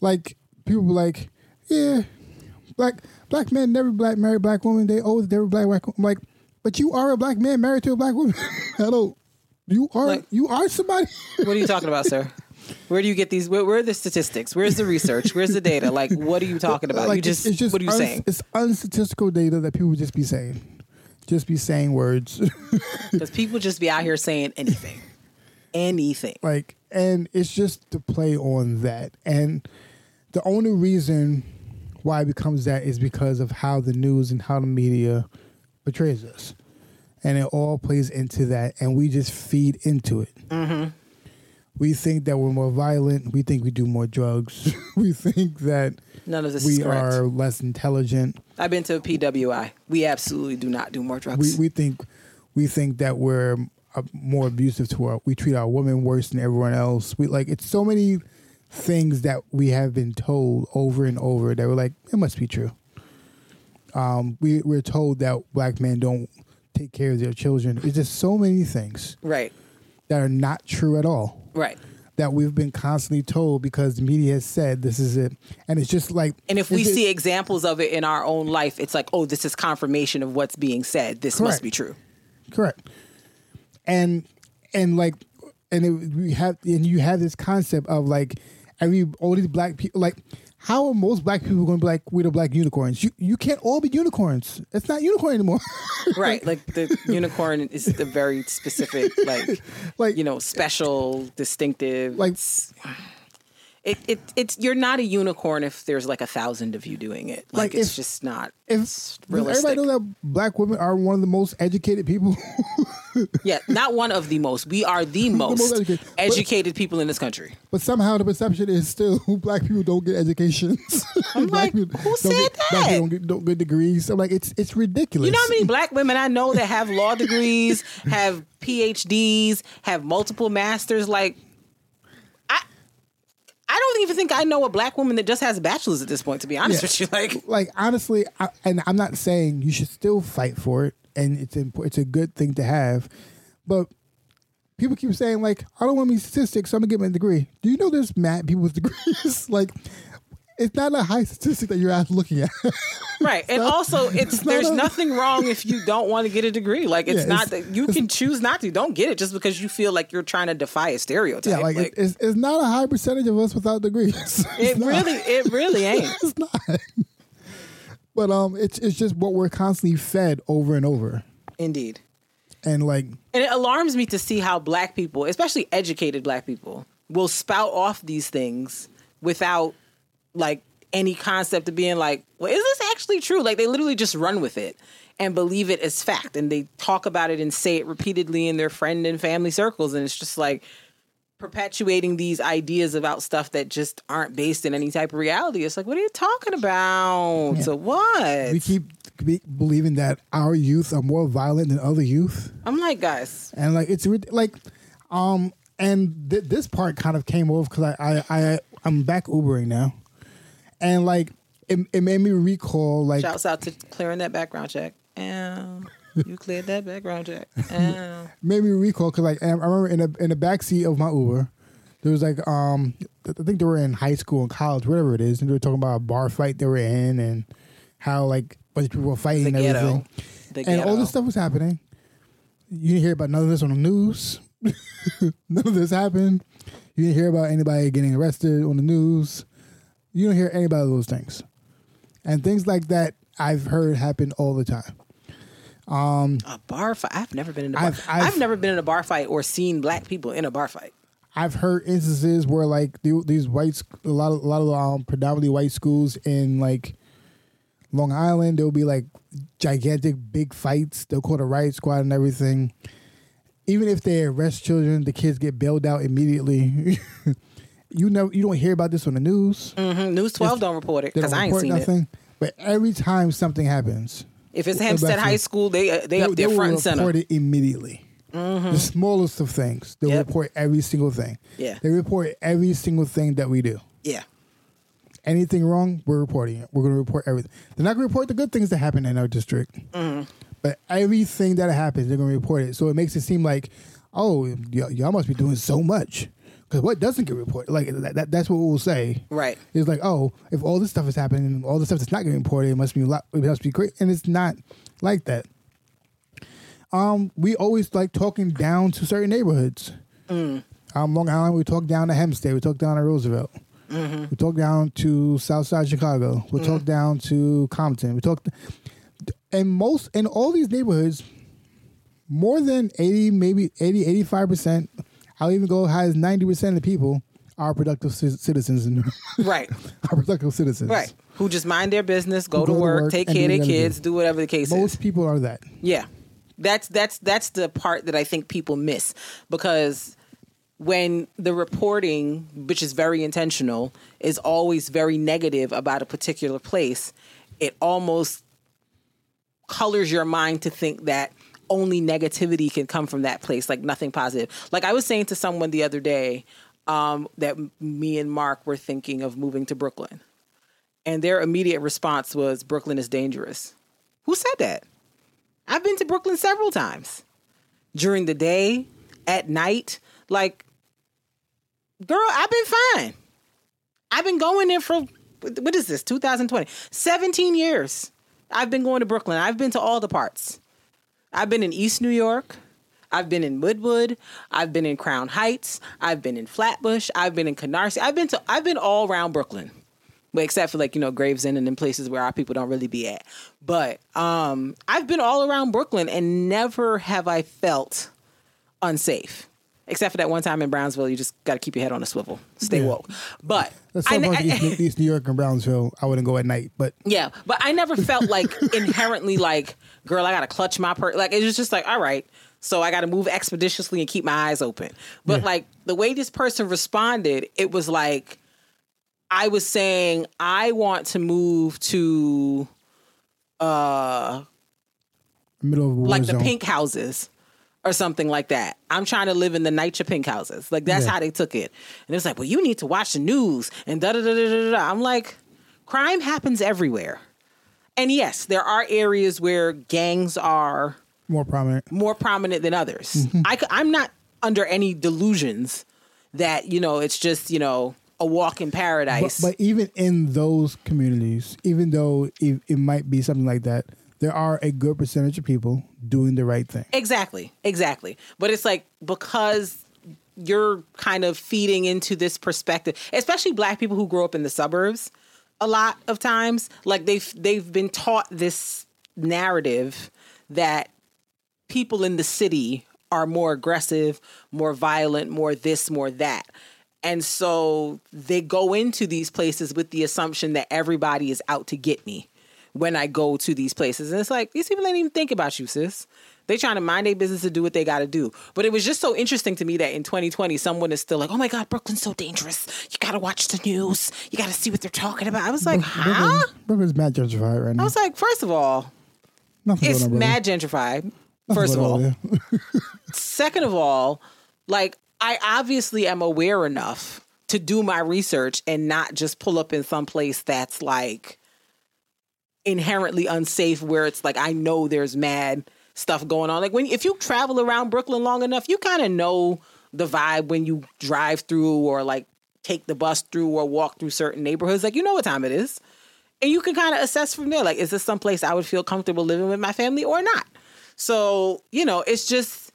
like people be like, yeah, black black men never black marry black woman. They always never black white. I'm like, but you are a black man married to a black woman. Hello, you are Like- you are somebody. What are you talking about, sir? Where do you get these? Where, where are the statistics? Where's the research? Where's the data? Like, what are you talking about? Like, you just, it's just what are you uns- saying? It's unstatistical data that people just be saying, just be saying words. Because people just be out here saying anything, anything. like and it's just to play on that and the only reason why it becomes that is because of how the news and how the media portrays us and it all plays into that and we just feed into it mm-hmm. We think that we're more violent. We think we do more drugs. We think that None of this is we are less intelligent. I've been to a PWI. We absolutely do not do more we, drugs. we think we think that we're uh, more abusive to our we treat our women worse than everyone else. We like it's so many things that we have been told over and over that we're like it must be true. Um we we're told that black men don't take care of their children. It's just so many things. Right, that are not true at all right. that we've been constantly told because the media has said this is it and it's just like And if we see examples of it in our own life, it's like, oh, this is confirmation of what's being said. This must be true. Correct. And and like and it, we have and you have this concept of like every all these black people like how are most black people going to be like we're the black unicorns? You you can't all be unicorns. It's not unicorn anymore. Right. Like the unicorn is the very specific, like, like you know, special, distinctive. Like- it, it, it's you're not a unicorn if there's like a thousand of you doing it. Like, Like, it's if- just not. if it's realistic. everybody know that black women are one of the most educated people? Yeah, not one of the most. We are the most, most educated. educated, But- people in this country. but somehow the perception is still black people don't get educations. I'm like, who don't said get, Black that? people don't get, don't get degrees. I'm like, it's it's ridiculous. You know how many black women I know that have law degrees, have PhDs, have multiple masters? Like, I don't even think I know a black woman that just has a bachelor's at this point. To be honest Yeah. with you, like, like honestly, I, and I'm not saying you should still fight for it, and it's imp- it's a good thing to have, but people keep saying like, I don't want to be statistics, so I'm gonna get my degree. Do you know there's mad people with degrees? like, it's not a high statistic that you're looking at. right? And also, it's not there's a- nothing wrong if you don't want to get a degree. Like, it's Yeah, not it's- that you can choose not to. Don't get it just because you feel like you're trying to defy a stereotype. yeah, like, it, it's it's not a high percentage of us without degrees. it not. really, it really ain't. it's not. but um, it's it's just what we're constantly fed over and over, Indeed. and like And it alarms me to see how black people, especially educated black people, will spout off these things without like any concept of being like, well, is this actually true? Like they literally just run with it and believe it as fact. And they talk about it and say it repeatedly in their friend and family circles. And it's just like perpetuating these ideas about stuff that just aren't based in any type of reality. It's like, what are you talking about? So what? we keep be- believing that our youth are more violent than other youth. I'm like, guys, and like it's like um and th- this part kind of came off because I, I i i'm back ubering now and like it, it made me recall like Shouts out to clearing that background check. Um, you cleared that background check. Um, made me recall because like I remember in the in the back seat of my Uber, there was like um I think they were in high school and college, whatever it is, and they were talking about a bar fight they were in and how like a bunch of people were fighting the and everything, The and all this stuff was happening. You didn't hear about none of this on the news. none of this happened. You didn't hear about anybody getting arrested on the news. You don't hear any about those things, and things like that I've heard happen all the time. Um, A bar fight. I've never been in a bar. I've- I've, I've- never been in a bar fight or seen black people in a bar fight. I've heard instances where like these white, sc- a lot of a lot of um, predominantly white schools in like Long Island, there will be like gigantic big fights. They'll call the riot squad and everything. even if they arrest children, the kids get bailed out immediately. you know, you don't hear about this on the news. Mhm. News 12 don't report it They because I ain't seen it. nothing. But every time something happens, If it's Hempstead High? School, they uh, they, up there will front and center. report it immediately. The smallest of things, they'll Yep. report every single thing. Yeah. They report every single thing that we do. Yeah. Anything wrong, we're reporting it. We're going to report everything. They're not going to report the good things that happen in our district, Mm-hmm. but everything that happens, they're going to report it. So it makes it seem like, oh, y- y'all must be doing so much. Because what doesn't get reported? Like that, that, that's what we'll say. Right. It's like, oh, if all this stuff is happening all the stuff that's not getting reported, it must be a lot. It must be great, and it's not like that. Um, we always like talking down to certain neighborhoods. Um, Long Island, we talk down to Hempstead, we talk down to Roosevelt, we talk down to Southside Chicago, we talk down to Compton, we talk, and most in all these neighborhoods, more than eighty, maybe 80, 85 percent. I'll even go as high as ninety percent of the people are productive ci- citizens Right. are productive citizens. Right. Who just mind their business, go, to, go to work, work take care of their kids, do. whatever the case Most is. Most people are that. Yeah. That's that's that's the part that I think people miss because when the reporting, which is very intentional, is always very negative about a particular place, it almost colors your mind to think that only negativity can come from that place, like nothing positive. Like I was saying to someone the other day um, that me and Mark were thinking of moving to Brooklyn. And their immediate response was, Brooklyn is dangerous. Who said that? I've been to Brooklyn several times during the day, at night. Like, girl, I've been fine. I've been going there for, what is this, 2020? 17 years. I've been going to Brooklyn. I've been to all the parts. I've been in East New York. I've been in Woodwood. I've been in Crown Heights. I've been in Flatbush. I've been in Canarsie. I've been to. I've been all around Brooklyn, but except for like you know Gravesend and in places where our people don't really be at. But um, I've been all around Brooklyn and never have I felt unsafe. Except for that one time in Brownsville, you just got to keep your head on a swivel, stay Yeah. woke. But That's I- I- East, East New York and Brownsville. I wouldn't go at night, but yeah, but I never felt like inherently like, girl, I gotta clutch my purse. Like it was just like, all right, so I gotta move expeditiously and keep my eyes open. But Yeah. like the way this person responded, it was like I was saying, I want to move to uh middle of like the pink houses or something like that. I'm trying to live in the NYCHA pink houses. Like that's Yeah. how they took it. And it's like, well, you need to watch the news and da da da da da da. I'm like, crime happens everywhere. And yes, there are areas where gangs are more prominent. more prominent than others. Mm-hmm. I, am not under any delusions that you know it's just you know a walk in But, paradise. but even in those communities, even though it, it might be something like that, there are a good percentage of people doing the right thing. Exactly, exactly. But it's like because you're kind of feeding into this perspective, especially black people who grow up in the suburbs a lot of times, like they've they've been taught this narrative that people in the city are more aggressive, more violent, more this, more that. And so they go into these places with the assumption that everybody is out to get me when I go to these places. And it's like, these people ain't even think about you, sis. They trying to mind their business and do what they got to do. But it was just so interesting to me that in 2020, someone is still like, oh my God, Brooklyn's so dangerous. You got to watch the news. You got to see what they're talking about. I was like, huh? Brooklyn- Brooklyn's mad gentrified right now. I was like, first of all, Nothing it's going on, brother. mad gentrified. Nothing First of all, on. Second of all, like I obviously am aware enough to do my research and not just pull up in some place that's like inherently unsafe where it's like I know there's mad stuff going on. Like when if you travel around Brooklyn long enough, you kind of know the vibe when you drive through or like take the bus through or walk through certain neighborhoods. Like you know what time it is. And you can kind of assess from there like is this someplace I would feel comfortable living with my family or not? So, you know, it's just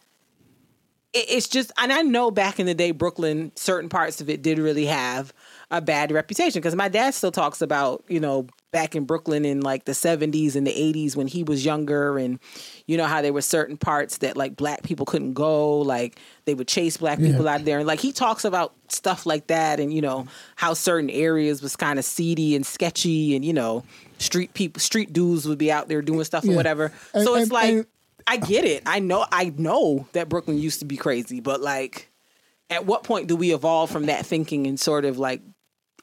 it's just and i know back in the day brooklyn certain parts of it did really have a bad reputation because my dad still talks about you know back in brooklyn in like the 70s and the 80s when he was younger and you know how there were certain parts that like black people couldn't go like they would chase black Yeah. people out there and like he talks about stuff like that and you know how certain areas was kind of seedy and sketchy and you know street people street dudes would be out there doing stuff or whatever And- so it's and- like and, I get it. I know. I know that Brooklyn used to be crazy, but like, at what point do we evolve from that thinking and sort of like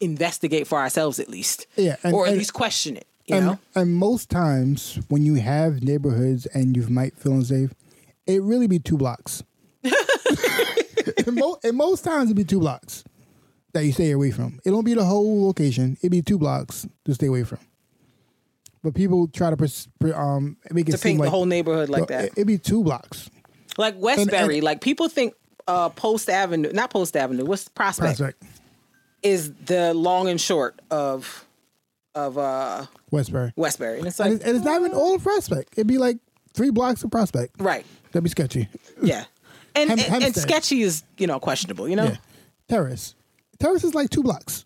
investigate for ourselves at least, Yeah, and- or at and- least question it? You and, know, and most times when you have neighborhoods and you might feel unsafe, it really be two blocks. and, mo- and most times it be two blocks that you stay away from. It don't be the whole location. It be two blocks to stay away from. But people try to pers- per- um make it to paint like the whole neighborhood like that. It, it be two blocks. like Westbury, and- like people think uh, Post Avenue, not Post Avenue. What's Prospect? Prospect, Is the long and short of of uh, Westbury, Westbury, and it's and like it's, and it's not even old Prospect. It'd be like three blocks of Prospect. right, That'd be sketchy. yeah, and Hem- and, and sketchy is you know questionable, you know, Yeah. Terrace. Terrace is like two blocks.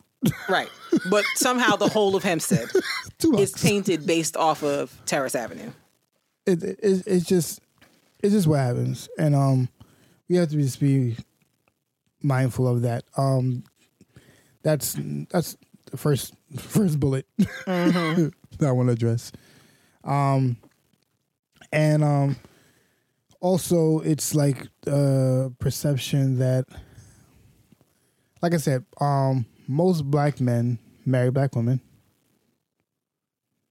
right. But somehow the whole of Hempstead is painted based off of Terrace Avenue. it, it, it's just it's just what happens and um we have to just be mindful of that um that's that's the first first bullet that i want to address. Um and um also it's like uh perception that like i said um most black men marry black women.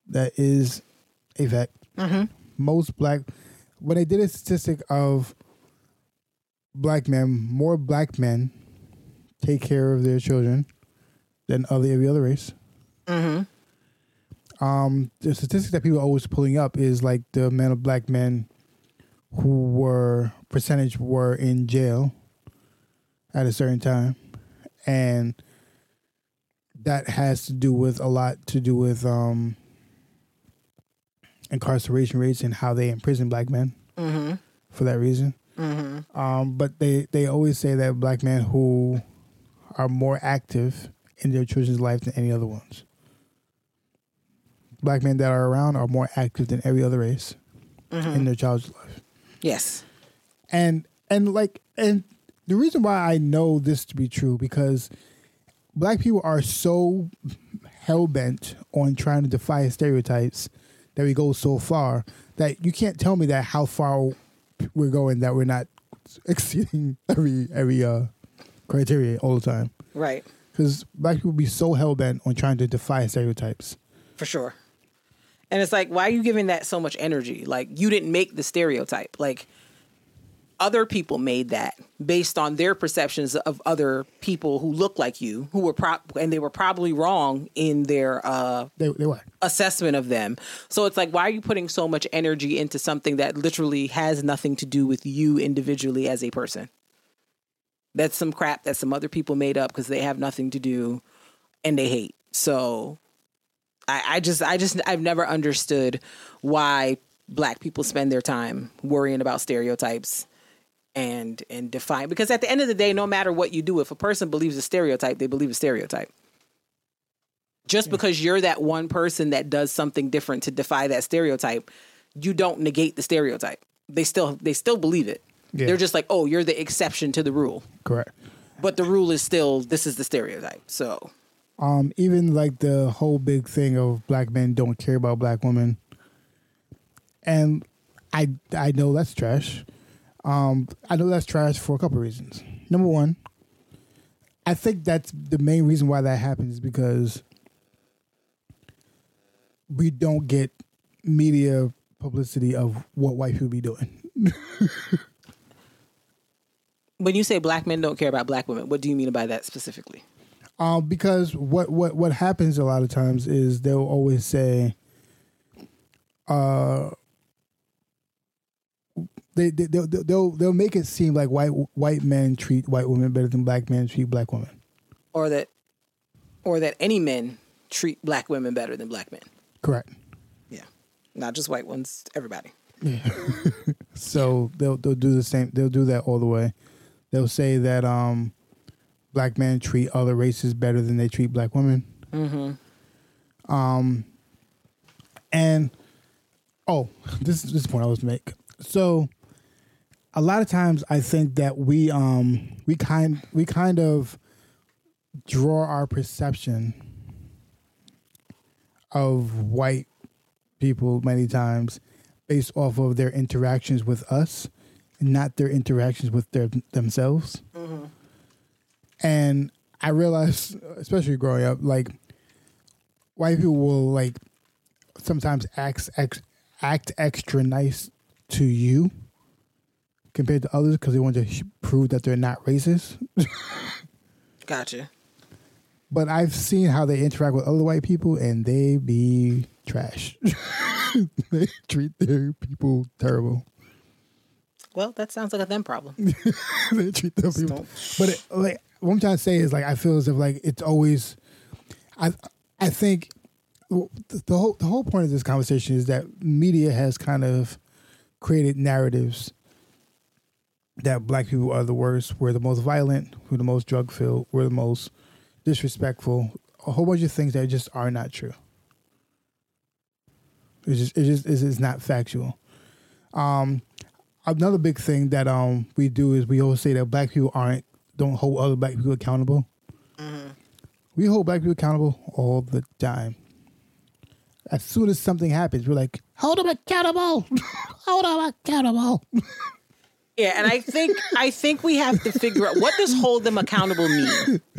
That is a fact. Most black when they did a statistic of black men, more black men take care of their children than other every other race. Um, the statistic that people are always pulling up is like the amount of black men who were percentage were in jail at a certain time, and that has to do with a lot to do with um incarceration rates and how they imprison black men for that reason. Um, but they, they always say that black men who are more active in their children's life than any other ones. Black men that are around are more active than every other race in their child's life. Yes. And and like and the reason why I know this to be true because black people are so hell bent on trying to defy stereotypes that we go so far that you can't tell me that how far we're going that we're not exceeding every every uh criteria all the time Right. Because black people be so hell bent on trying to defy stereotypes. For sure. And it's like, why are you giving that so much energy? Like, you didn't make the stereotype. Like, other people made that based on their perceptions of other people who look like you, who were pro- and they were probably wrong in their uh, They they were assessment of them. So it's like, why are you putting so much energy into something that literally has nothing to do with you individually as a person? That's some crap that some other people made up because they have nothing to do and they hate. So I, I just, I just, I've never understood why black people spend their time worrying about stereotypes and and define because at the end of the day no matter what you do if a person believes a stereotype they believe a stereotype. Just because you're that one person that does something different to defy that stereotype you don't negate the stereotype. They still they still believe it Yeah. they're just like oh you're the exception to the rule correct. but the rule is still this is the stereotype so Um, even like the whole big thing of black men don't care about black women, and I I know that's trash. Um, I know that's trash for a couple of reasons. Number one, I think that's the main reason why that happens because we don't get media publicity of what white people be doing. when you say black men don't care about black women what do you mean by that specifically Um, because what, what what happens a lot of times is they'll always say, uh, they they they'll, they'll they'll make it seem like white white men treat white women better than black men treat black women. or that or that any men treat black women better than black men Correct. yeah not just white ones everybody Yeah. So they'll they'll do the same. They'll do that all the way. They'll say that um, black men treat other races better than they treat black women. Mm-hmm. Um, and oh, this this is the point I was to make. So, a lot of times I think that we um we kind we kind of draw our perception of white people many times based off of their interactions with us, not their interactions with their themselves. Mm-hmm. And I realized, especially growing up, like white people will like sometimes act ex, act extra nice to you compared to others because they want to sh- prove that they're not racist. Gotcha. But I've seen how they interact with other white people, and they be trash. they treat their people terrible. Well, that sounds like a them problem. they treat them people. But it, like what I'm trying to say is like I feel as if like it's always, I I think the, the whole the whole point of this conversation is that media has kind of created narratives that black people are the worst, we're the most violent, we're the most drug filled, we're the most disrespectful, a whole bunch of things that just are not true. It's just it just it's, it's not factual. Um, another big thing that um we do is we always say that black people aren't don't hold other black people accountable. We hold black people accountable all the time. As soon as something happens, we're like, hold them accountable, hold them accountable. Yeah, and I think I think we have to figure out what does hold them accountable mean.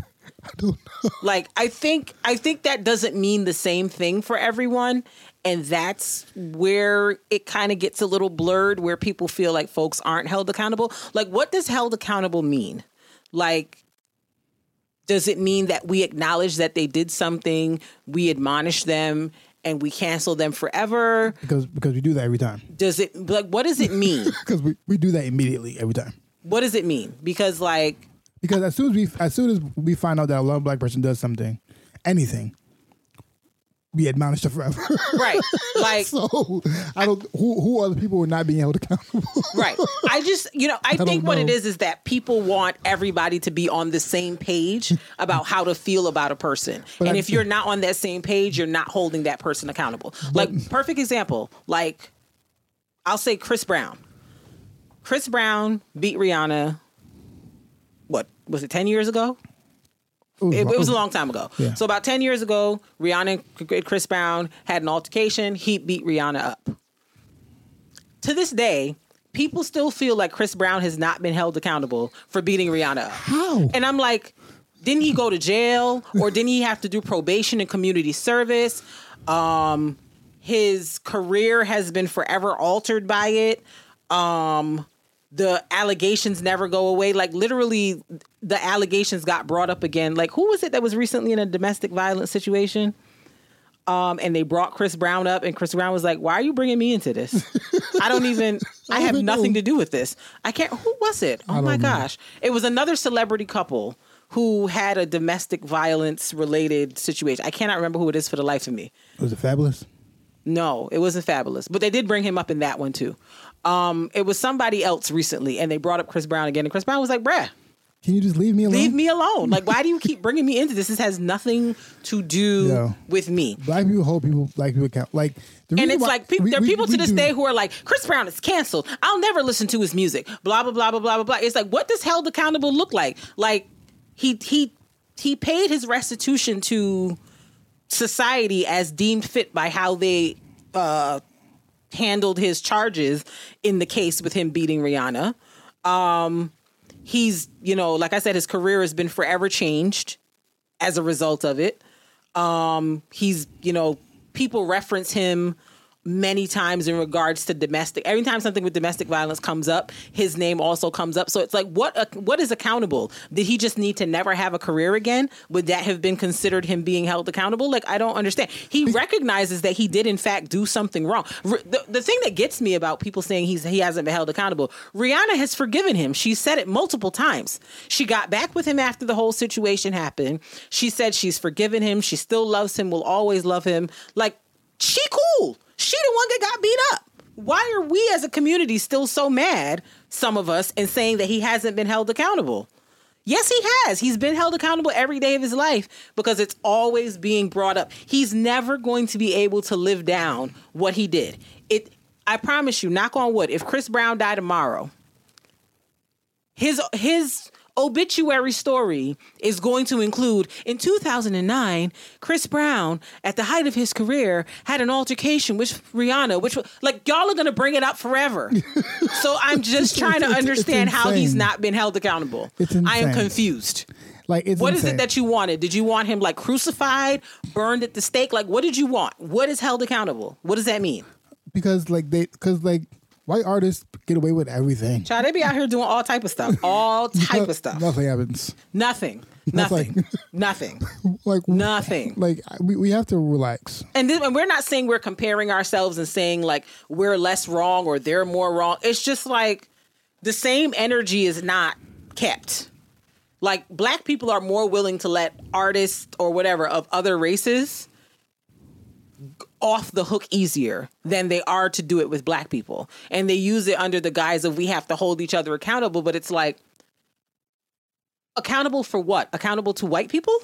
I don't know. Like I think I think that doesn't mean the same thing for everyone, and that's where it kind of gets a little blurred, where people feel like folks aren't held accountable. Like, what does held accountable mean? Like, does it mean that we acknowledge that they did something, we admonish them, and we cancel them forever? Because because we do that every time. Does it like what does it mean? Because we, we do that immediately every time. what does it mean? Because like Because as soon as we as soon as we find out that a lone black person does something, anything, we admonished forever. right, like so I don't who who are the people who are not being held accountable? Right. I just, you know, I, don't think what it know. is is that people want everybody to be on the same page about how to feel about a person. But and I- if you're not on that same page, you're not holding that person accountable. Like, perfect example, like, I'll say Chris Brown. Chris Brown beat Rihanna, what, was it 10 years ago? It, it was a long time ago. Yeah. So about 10 years ago, Rihanna and Chris Brown had an altercation. He beat Rihanna up. To this day, people still feel like Chris Brown has not been held accountable for beating Rihanna up. How? And I'm like, didn't he go to jail or didn't he have to do probation and community service? Um, his career has been forever altered by it. Um, the allegations never go away. Like literally, the allegations got brought up again. Like who was it that was recently in a domestic violence situation? Um, and they brought Chris Brown up, and Chris Brown was like, "Why are you bringing me into this? I don't even. I have nothing to do with this. I can't. Who was it? Oh my know. gosh! It was another celebrity couple who had a domestic violence related situation. I cannot remember who it is for the life of me. Was it Fabolous? No, it wasn't Fabolous, but they did bring him up in that one too. Um, it was somebody else recently, and they brought up Chris Brown again, and Chris Brown was like, "Bruh, Can you just leave me alone? leave me alone. Like, why do you keep bringing me into this? This has nothing to do with me." Black people hold people black people account. Like And it's why- like people, we- there are people we to this do- day who are like, Chris Brown is canceled. I'll never listen to his music. Blah blah blah blah blah blah blah. It's like, what does held accountable look like? Like he he he paid his restitution to society as deemed fit by how they uh, handled his charges in the case with him beating Rihanna. Um, he's you know, like I said, his career has been forever changed as a result of it. Um, he's, you know, people reference him many times in regards to domestic. Every time something with domestic violence comes up, his name also comes up. So it's like, what uh, what is accountable? Did he just need to never have a career again? Would that have been considered him being held accountable? Like, I don't understand. He recognizes that he did in fact do something wrong. The, the thing that gets me about people saying he's he hasn't been held accountable, Rihanna has forgiven him. She said it multiple times. She got back with him after the whole situation happened. She said she's forgiven him. She still loves him. Will always love him. Like she cool. She the one that got beat up. Why are we as a community still so mad, some of us, and saying that he hasn't been held accountable? Yes, he has. He's been held accountable every day of his life because it's always being brought up. He's never going to be able to live down what he did. It I promise you, knock on wood, if Chris Brown died tomorrow, his his obituary story is going to include in 2009, Chris Brown, at the height of his career, had an altercation with Rihanna, which like y'all are going to bring it up forever. so I'm just trying to understand how he's not been held accountable. I am confused. Like it's What is insane. it that you wanted? Did you want him like crucified, burned at the stake? Like, what did you want? What is held accountable? What does that mean? because like they because like white artists get away with everything. Child, they be out here doing all type of stuff, all type of stuff. Nothing happens. Nothing, Nothing. nothing, nothing, Like nothing. Like we, we have to relax. And, this, and we're not saying we're comparing ourselves and saying like we're less wrong or they're more wrong. It's just like the same energy is not kept. Like black people are more willing to let artists or whatever of other races off the hook easier than they are to do it with black people. And they use it under the guise of we have to hold each other accountable, but it's like accountable for what? Accountable to white people?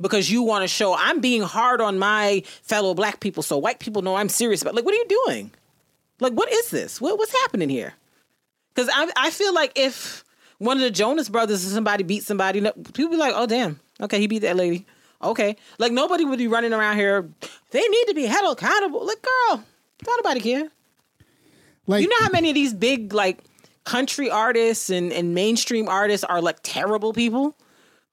Because you want to show I'm being hard on my fellow black people so white people know I'm serious about like what are you doing? Like what is this? What, what's happening here? Because I I feel like if one of the Jonas brothers or somebody beat somebody, people be like, oh damn, okay, he beat that lady. Okay, like nobody would be running around here. They need to be held accountable. Like, girl, don't nobody care. Like You know how many of these big like country artists and, and mainstream artists are like terrible people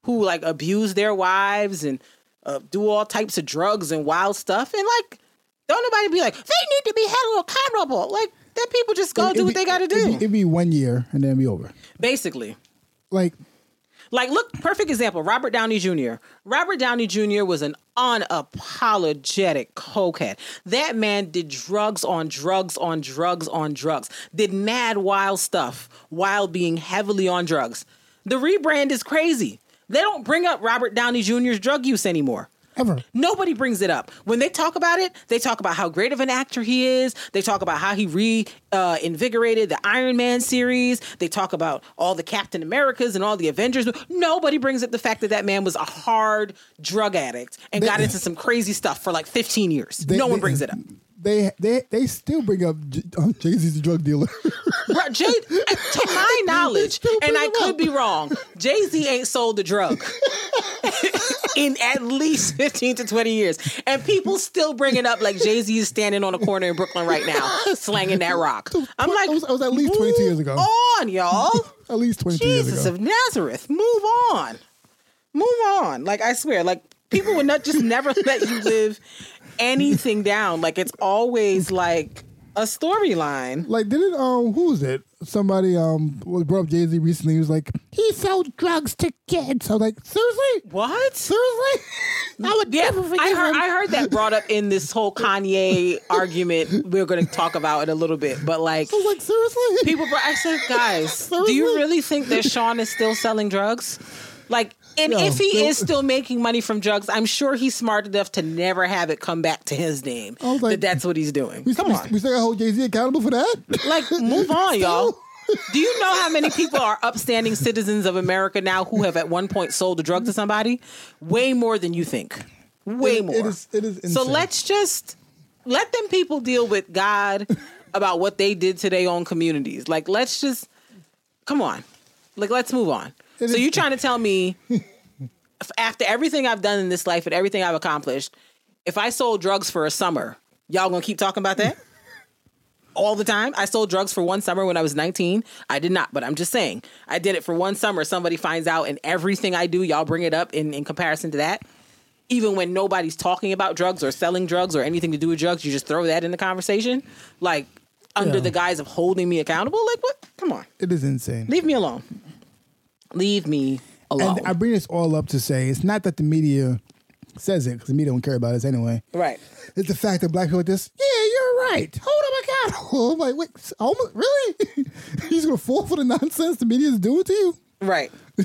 who like abuse their wives and uh, do all types of drugs and wild stuff and like don't nobody be like they need to be held accountable. Like that people just go do what they got to it'd be- do. It'd be one year and then it'd be over. Basically. Like Like, look, perfect example Robert Downey Jr. Robert Downey Jr. was an unapologetic cokehead. That man did drugs on drugs on drugs on drugs, did mad wild stuff while being heavily on drugs. The rebrand is crazy. They don't bring up Robert Downey Jr.'s drug use anymore. Ever. Nobody brings it up. When they talk about it, they talk about how great of an actor he is. They talk about how he re uh, invigorated the Iron Man series. They talk about all the Captain Americas and all the Avengers. Nobody brings up the fact that that man was a hard drug addict and got into some crazy stuff for like 15 years. They- no one they- brings it up. They they they still bring up J- um, Jay Z's a drug dealer. Right, Jay, to my knowledge, and I could up. be wrong, Jay Z ain't sold a drug in at least 15 to 20 years. And people still bring it up like Jay Z is standing on a corner in Brooklyn right now, slanging that rock. I'm like, That was- that was at least 22 years ago." on, y'all. At least twenty two years ago. Jesus of Nazareth, move on. Move on. Like, I swear, like, people would not just never let you live anything down. Like, it's always like a storyline. Like did it um who was it? Somebody um was brought up Jay Z recently. He was like he sold drugs to kids. I was like seriously, What? seriously. I would Yeah, never forgive I heard. him. I heard that brought up in this whole Kanye argument. We're going to talk about in a little bit, but like I was like seriously. people, brought, I said, guys, do you really think that Sean is still selling drugs? Like, and No, if he no. is still making money from drugs, I'm sure he's smart enough to never have it come back to his name. Like- that that's what he's doing. we, Come we, on, we still got to hold Jay Z accountable for that. like move on, y'all. Do you know how many people are upstanding citizens of America now who have at one point sold a drug to somebody? Way more than you think. Way It- more. It is. It is. So let's just let them people deal with God about what they did to their own communities. Like, let's just come on. Like, let's move on. So is- you trying to tell me after everything I've done in this life and everything I've accomplished, if I sold drugs for a summer, y'all gonna keep talking about that? All the time. I sold drugs for one summer when I was 19. I did not, but I'm just saying. I did it for one summer. Somebody finds out, and everything I do, y'all bring it up in, in comparison to that even when nobody's talking about drugs or selling drugs or anything to do with drugs, you just throw that in the conversation, like under Yeah. the guise of holding me accountable. Like what? Come on, it is insane. leave me alone. Leave me alone. And I bring this all up to say it's not that the media says it because the media don't care about us anyway. right. It's the fact that black people are just, yeah, you're right. Hold them accountable. I'm like, wait, almost, oh, really? You're just gonna fall for the nonsense the media is doing to you? Right.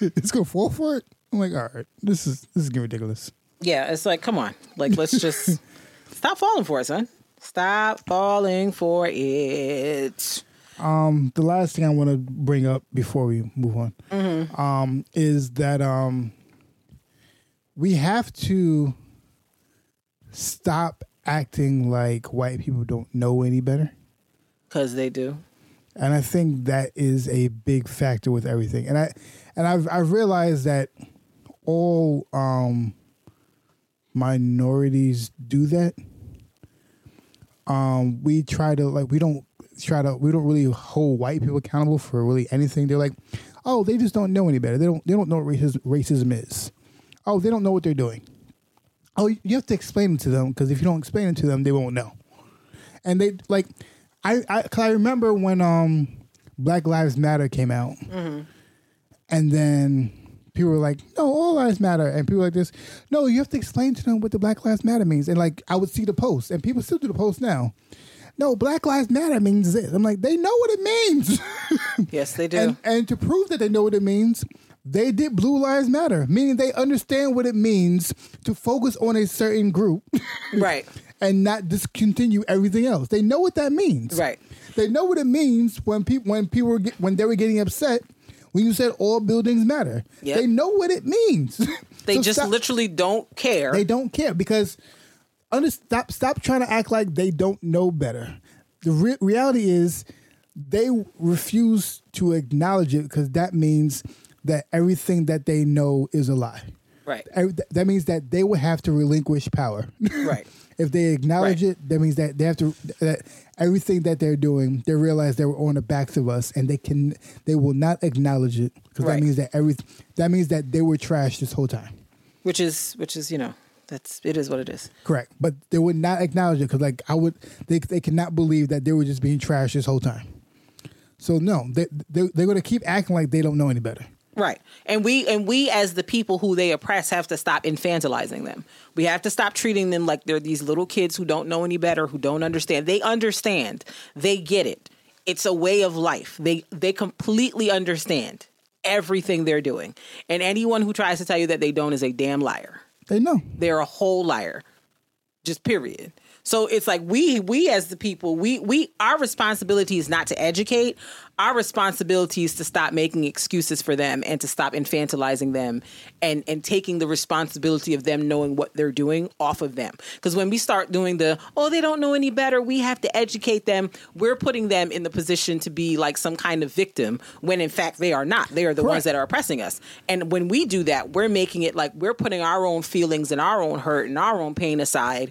It's gonna fall for it? I'm like, all right, this is this is getting ridiculous. Yeah. It's like, come on. Like, let's just stop falling for it, son. Stop falling for it. Um, the last thing I want to bring up before we move on, um, is that um, we have to stop acting like white people don't know any better. Cause they do. and I think that is a big factor with everything. And I and I've I've realized that all um, minorities do that. Um, we try to like we don't try to we don't really hold white people accountable for really anything. They're like, oh, they just don't know any better. They don't they don't know what racism, racism is. Oh, they don't know what they're doing. Oh, you have to explain it to them because if you don't explain it to them, they won't know. And they like, I I, cause I remember when um Black Lives Matter came out, and then people were like, "No, all lives matter," and people like this, "No, you have to explain to them what the Black Lives Matter means." And like, I would see the post, and people still do the post now. No, Black Lives Matter means this. I'm like, they know what it means. Yes, they do. And, and to prove that they know what it means, they did Blue Lives Matter, meaning they understand what it means to focus on a certain group right. and not discontinue everything else. They know what that means. Right. They know what it means when people when people were get, when they were getting upset when you said all buildings matter. Yep. They know what it means. They So just stop- literally don't care. they don't care because under, stop stop trying to act like they don't know better. The re- reality is they refuse to acknowledge it because that means that everything that they know is a lie. right. That means that they will have to relinquish power. Right. if they acknowledge Right. it, that means that they have to that everything that they're doing, they realize they were on the backs of us, and they can they will not acknowledge it because Right. that means that every that means that they were trash this whole time. Which is which is, you know, that's it is what it is. Correct, but they would not acknowledge it because like I would they they cannot believe that they were just being trashed this whole time. So no, they, they they're going to keep acting like they don't know any better. Right. And we and we as the people who they oppress have to stop infantilizing them. We have to stop treating them like they're these little kids who don't know any better, who don't understand. They understand. They get it. It's a way of life. They they completely understand everything they're doing. And anyone who tries to tell you that they don't is a damn liar. They know. They're a whole liar. Just period. So it's like we we as the people, we we our responsibility is not to educate. Our responsibility is to stop making excuses for them and to stop infantilizing them and and taking the responsibility of them knowing what they're doing off of them. Because when we start doing the oh they don't know any better, we have to educate them. We're putting them in the position to be like some kind of victim when in fact they are not. They are the ones that are oppressing us. And when we do that, we're making it like we're putting our own feelings and our own hurt and our own pain aside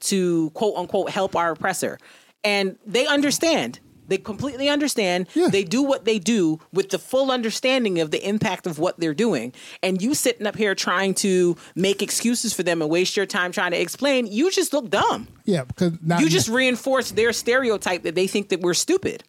to quote unquote help our oppressor. And they understand. They completely understand. Yeah. They do what they do with the full understanding of the impact of what they're doing. And you sitting up here trying to make excuses for them and waste your time trying to explain, you just look dumb. Yeah, because not, You just reinforce their stereotype that they think that we're stupid.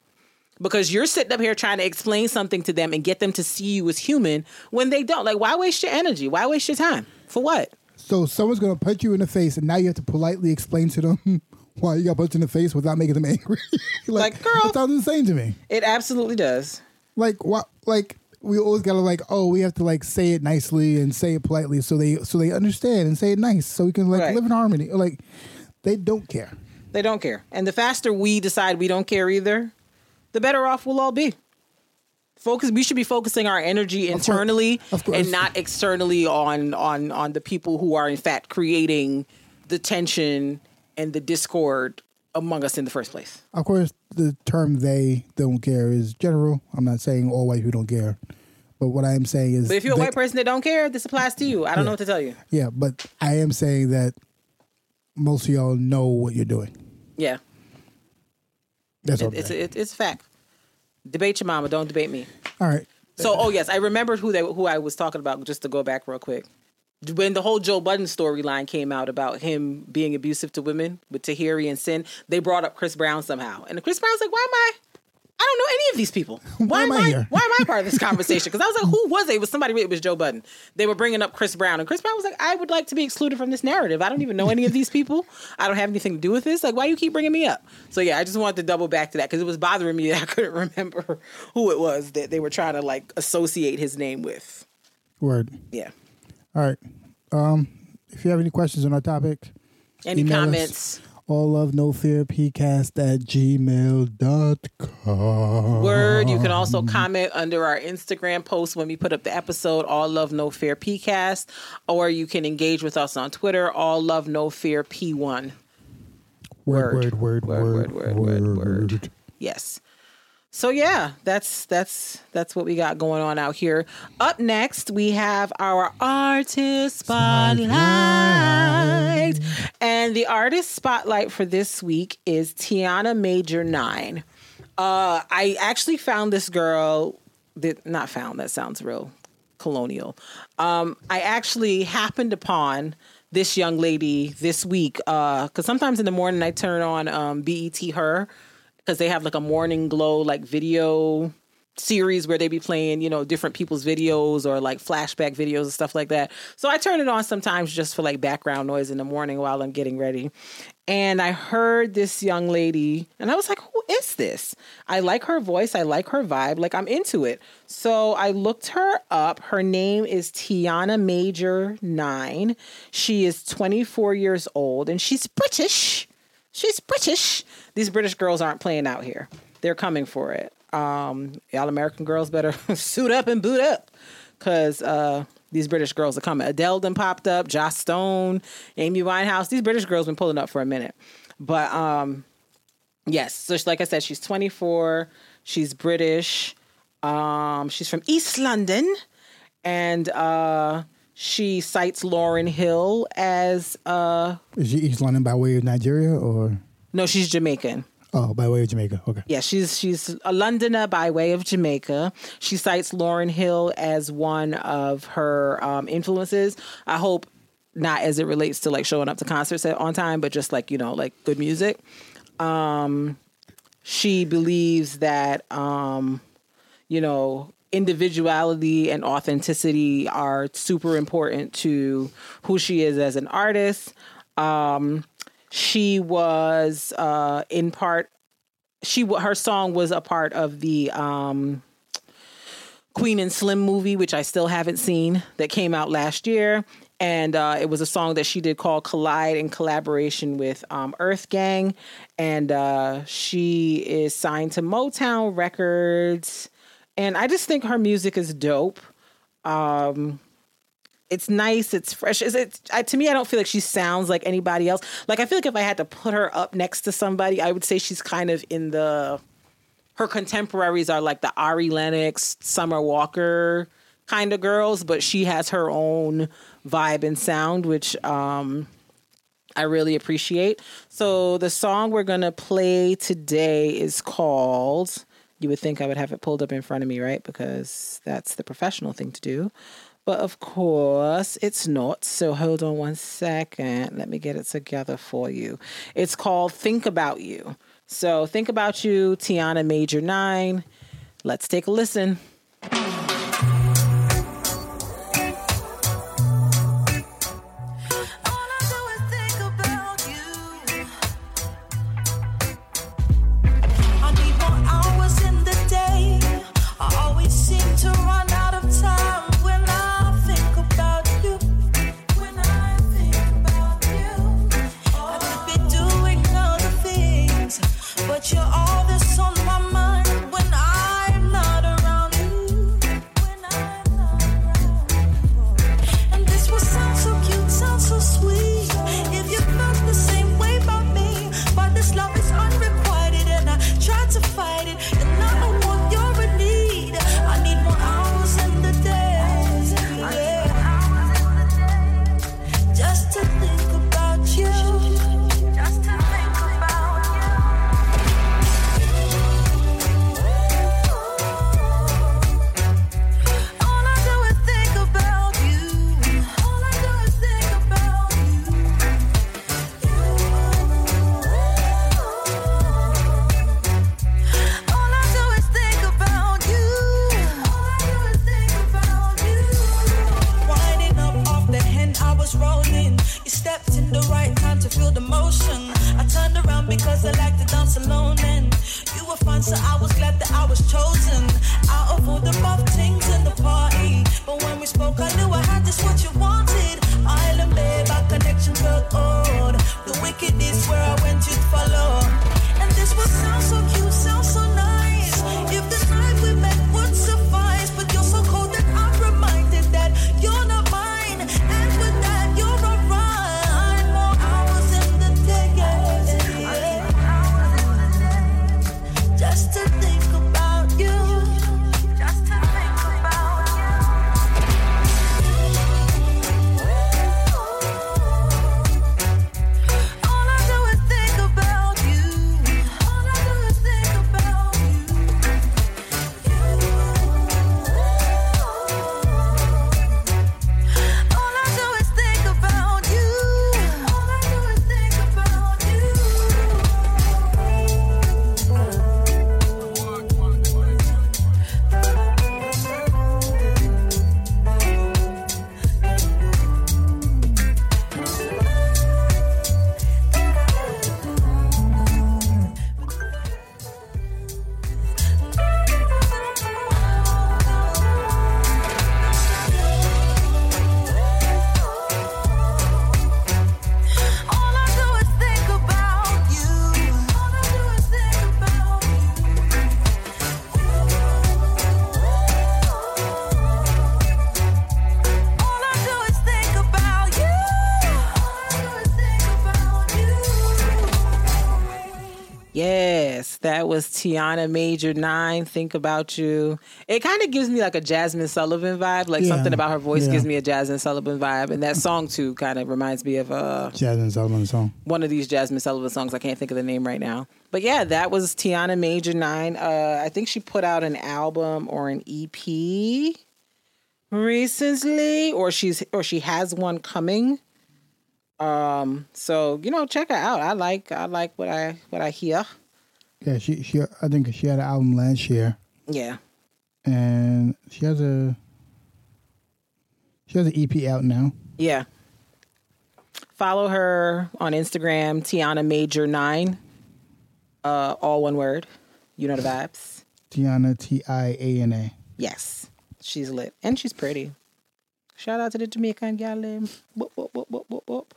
Because you're sitting up here trying to explain something to them and get them to see you as human when they don't. Like, why waste your energy? Why waste your time? For what? So someone's gonna punch you in the face, and now you have to politely explain to them why you got punched in the face without making them angry. Like, girl- that sounds insane to me. It absolutely does. Like what? Like we always gotta like, oh, we have to like say it nicely and say it politely, so they so they understand and say it nice, so we can like Right. live in harmony. Like they don't care. They don't care. And the faster we decide we don't care either, the better off we'll all be. Focus we should be focusing our energy internally Of course. and not externally on on on the people who are in fact creating the tension and the discord among us in the first place. Of course, the term "they don't care" is general. I'm not saying all white people don't care, but what I am saying is, But if you're a they- white person that don't care, this applies to you. I don't know what to tell you. yeah, but I am saying that most of y'all know what you're doing. Yeah. That's all. It, it's it, it's fact. Debate your mama, don't debate me. all right. So, oh yes, I remembered who they who I was talking about. Just to go back real quick, when the whole Joe Budden storyline came out about him being abusive to women with Tahiry and Cyn, they brought up Chris Brown somehow, and Chris Brown's like, "Why am I? I don't know any of these people. Why, am I I? here?" Why am I part of this conversation? Because I was like, who was it? It was somebody. It was Joe Budden. They were bringing up Chris Brown, and Chris Brown was like, I would like to be excluded from this narrative. I don't even know any of these people. I don't have anything to do with this. Like, why you keep bringing me up? So yeah, I just wanted to double back to that because it was bothering me that I couldn't remember who it was that they were trying to like associate his name with. Word. Yeah. All right. Um, if you have any questions on our topic, Any comments. us. All love no fear pcast at gmail.com. Word. You can also comment under our Instagram post when we put up the episode, All Love No Fear PCast, or you can engage with us on Twitter, All Love No Fear P1. Word, Word. word, word, Word, word, word, word, word, word. Yes. So yeah, that's that's that's what we got going on out here. Up next, we have our artist spotlight, and the artist spotlight for this week is Tiana Major Nine. Uh, I actually found this girl. That not found. That sounds real colonial. Um, I actually happened upon this young lady this week because uh, sometimes in the morning I turn on um, BET Her because they have like a morning glow like video series where they be playing, you know, different people's videos or like flashback videos and stuff like that. So I turn it on sometimes just for like background noise in the morning while I'm getting ready. And I heard this young lady and I was like, who is this? I like her voice. I like her vibe. Like I'm into it. So I looked her up. Her name is Tiana Major 9. She is 24 years old and she's British. She's British. These British girls aren't playing out here. They're coming for it. Um, y'all American girls better suit up and boot up because uh, these British girls are coming. Adele done popped up, Joss Stone, Amy Winehouse. These British girls been pulling up for a minute. But um, yes, so like I said, she's 24. She's British. Um, she's from East London, and uh, she cites Lauryn Hill as. Uh, Is she East London by way of Nigeria or? No, she's Jamaican. Oh, by way of Jamaica. Okay. Yeah, she's she's a Londoner by way of Jamaica. She cites Lauryn Hill as one of her um, influences. I hope not as it relates to like showing up to concerts on time, but just like you know, like good music. Um, she believes that um, you know individuality and authenticity are super important to who she is as an artist. Um, she was uh, in part. She her song was a part of the um, Queen and Slim movie, which I still haven't seen, that came out last year. And uh, it was a song that she did called Collide in collaboration with um, Earth Gang. And uh, she is signed to Motown Records. And I just think her music is dope. Um, it's nice, it's fresh. Is it I, to me? I don't feel like she sounds like anybody else. Like I feel like if I had to put her up next to somebody, I would say she's kind of in the. Her contemporaries are like the Ari Lennox, Summer Walker kind of girls, but she has her own vibe and sound, which um, I really appreciate. So the song we're gonna play today is called. You would think I would have it pulled up in front of me, right? Because that's the professional thing to do. But of course, it's not. So hold on one second. Let me get it together for you. It's called Think About You. So think about you, Tiana Major 9. Let's take a listen. That was Tiana Major Nine. Think about you. It kind of gives me like a Jazmine Sullivan vibe. Like Yeah, something about her voice yeah. gives me a Jazmine Sullivan vibe, and that song too kind of reminds me of uh, Jazmine Sullivan song. one of these Jazmine Sullivan songs. I can't think of the name right now. But yeah, that was Tiana Major Nine. Uh, I think she put out an album or an EP recently, or she's or she has one coming. Um, so you know, check her out. I like I like what I what I hear. Yeah, she she I think she had an album last year, Yeah. and she has a she has an EP out now. Yeah. Follow her on Instagram, Tiana Major Nine. Uh, all one word. You know the vibes. Tiana T I A N A. Yes, she's lit and she's pretty. Shout out to the Jamaican gal. um, Whoop, whoop, whoop, whoop, whoop, whoop.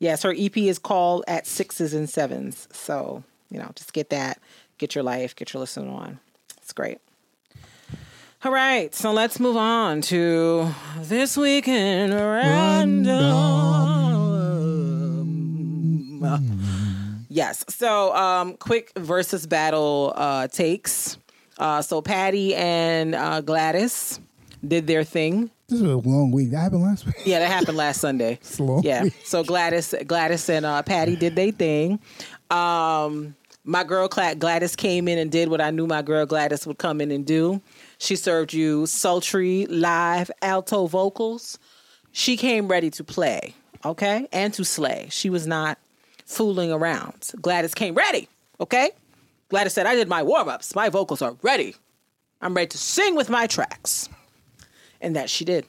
Yes, her EP is called At Sixes and Sevens. So you know, just get that, get your life, get your listening on. It's great. All right, so let's move on to this weekend random. Yes. So, um, quick versus battle uh, takes. Uh, so Patti and uh, Gladys did their thing. This was a long week. That happened last week. Yeah, that happened last Sunday. A Yeah. week. So Gladys, Gladys and uh, Patti did their thing. Um, my girl Gladys came in and did what I knew my girl Gladys would come in and do. She served you sultry live alto vocals. She came ready to play, okay, and to slay. She was not fooling around. Gladys came ready, okay. Gladys said, "I did my warm ups. My vocals are ready. I'm ready to sing with my tracks," and that she did.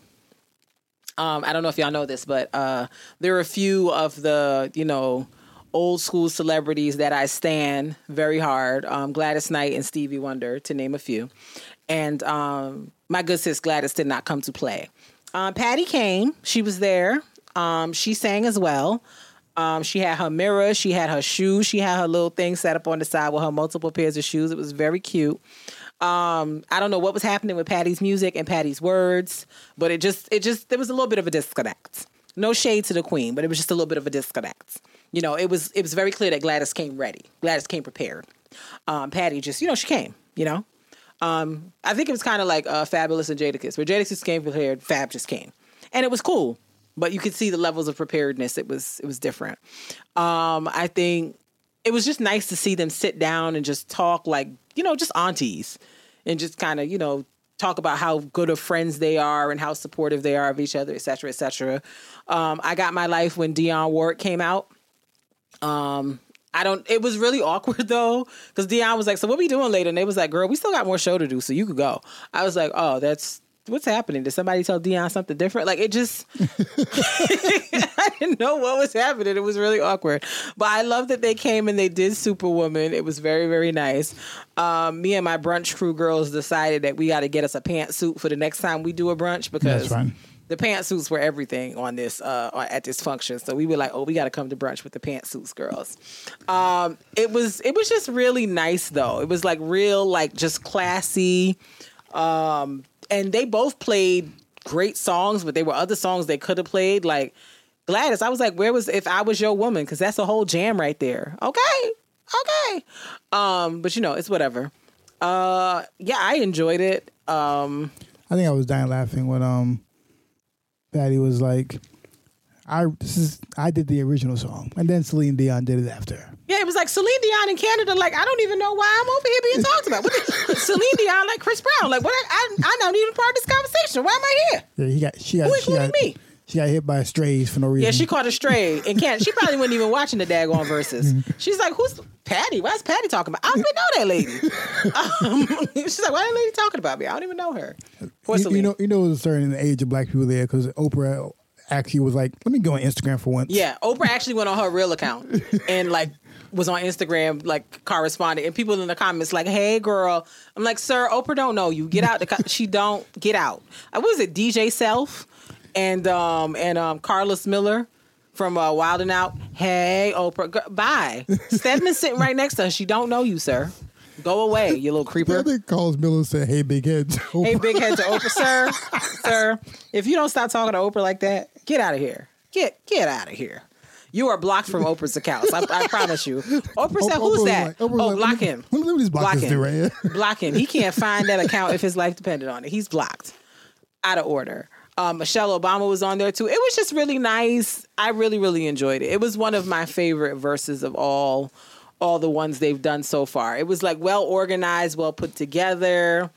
Um, I don't know if y'all know this, but uh, there are a few of the, you know, old school celebrities that I stand very hard. Um, Gladys Knight and Stevie Wonder, to name a few. And um, my good sis Gladys did not come to play. Um, Patti came. She was there. Um, she sang as well. Um, she had her mirror. She had her shoes. She had her little thing set up on the side with her multiple pairs of shoes. It was very cute. Um, I don't know what was happening with Patti's music and Patti's words, but it just it just there was a little bit of a disconnect. No shade to the queen, but it was just a little bit of a disconnect. You know, it was it was very clear that Gladys came ready. Gladys came prepared. Um, Patti just, you know, she came, you know. Um, I think it was kind of like uh, Fabolous and Jadakiss, where Jadakiss came prepared, Fab just came, and it was cool. But you could see the levels of preparedness. It was it was different. Um, I think it was just nice to see them sit down and just talk like you know just aunties and just kind of you know talk about how good of friends they are and how supportive they are of each other et cetera et cetera um, i got my life when Dionne Warwick came out um, I don't. It was really awkward though, because Dionne was like, "So what we doing later?" And they was like, "Girl, we still got more show to do, so you could go." I was like, "Oh, that's what's happening. Did somebody tell Dionne something different?" Like it just, I didn't know what was happening. It was really awkward, but I love that they came and they did Superwoman. It was very very nice. Um, me and my brunch crew girls decided that we got to get us a pantsuit for the next time we do a brunch because That's fine. The pantsuits were everything on this uh at this function. So we were like oh we got to come to brunch with the pantsuits girls. Um it was it was just really nice though. It was like real like just classy. Um and they both played great songs but there were other songs they could have played. Like gladys i was like where was if i was your woman? Because that's a whole jam right there. Okay okay. Um but you know it's whatever. Uh yeah i enjoyed it. Um I think I was dying laughing when um Patti was like, "I this is I did the original song, and then Celine Dion did it after." Yeah, it was like Celine Dion in Canada. Like, I don't even know why I'm over here being talked about. What is, Celine Dion, like Chris Brown. Like, what? I, I'm not even part of this conversation. Why am I here? Yeah, he got she got Who she got me? She got hit by strays for no reason. Yeah, she caught a stray and can't. She probably wasn't even watching the daggone verses. She's like, who's Patti? Why is Patti talking about? I don't even know that lady. Um, she's like, why is that lady talking about me? I don't even know her. Poor you, you know, you know, there's a certain age of black people there because Oprah actually was like, "Let me go on Instagram for once." Yeah, Oprah actually went on her real account and like was on Instagram like corresponding, and people in the comments like, "Hey, girl," I'm like, "Sir, Oprah don't know you. Get out." The co-. she don't get out. I was it? DJ Self and um and um Carlos Miller from uh, Wild and Out. Hey, Oprah, Gr- bye. Stedman's sitting right next to her. She don't know you, sir. Go away, you little I creeper. think Carlos Miller said, "Hey, big heads." Hey, big head to Oprah, sir, sir. If you don't stop talking to Oprah like that, get out of here. Get get out of here. You are blocked from Oprah's accounts. I, I promise you. Oprah said, "Who's that? like- oh, like, block let me- him. Let me block, Block him. right block him. He can't find that account if his life depended on it. He's blocked. Out of order. Um, Michelle Obama was on there too. It was just really nice. I really, really enjoyed it. It was one of my favorite verses of all all the ones they've done so far. It was like well organized, well put together.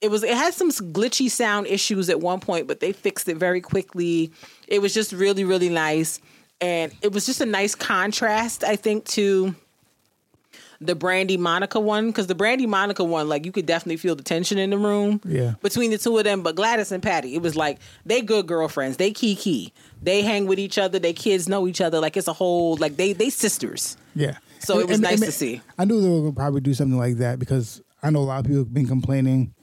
It was it had some glitchy sound issues at one point, but they fixed it very quickly. It was just really, really nice. And it was just a nice contrast, I think, to the Brandy Monica one because the Brandy Monica one, like you could definitely feel the tension in the room Yeah. between the two of them. But Gladys and Patti, it was like they good girlfriends. They kiki. They hang with each other. They kids know each other. Like it's a whole like they they sisters. Yeah. So it was nice to see. I knew they were gonna probably do something like that because I know a lot of people have been complaining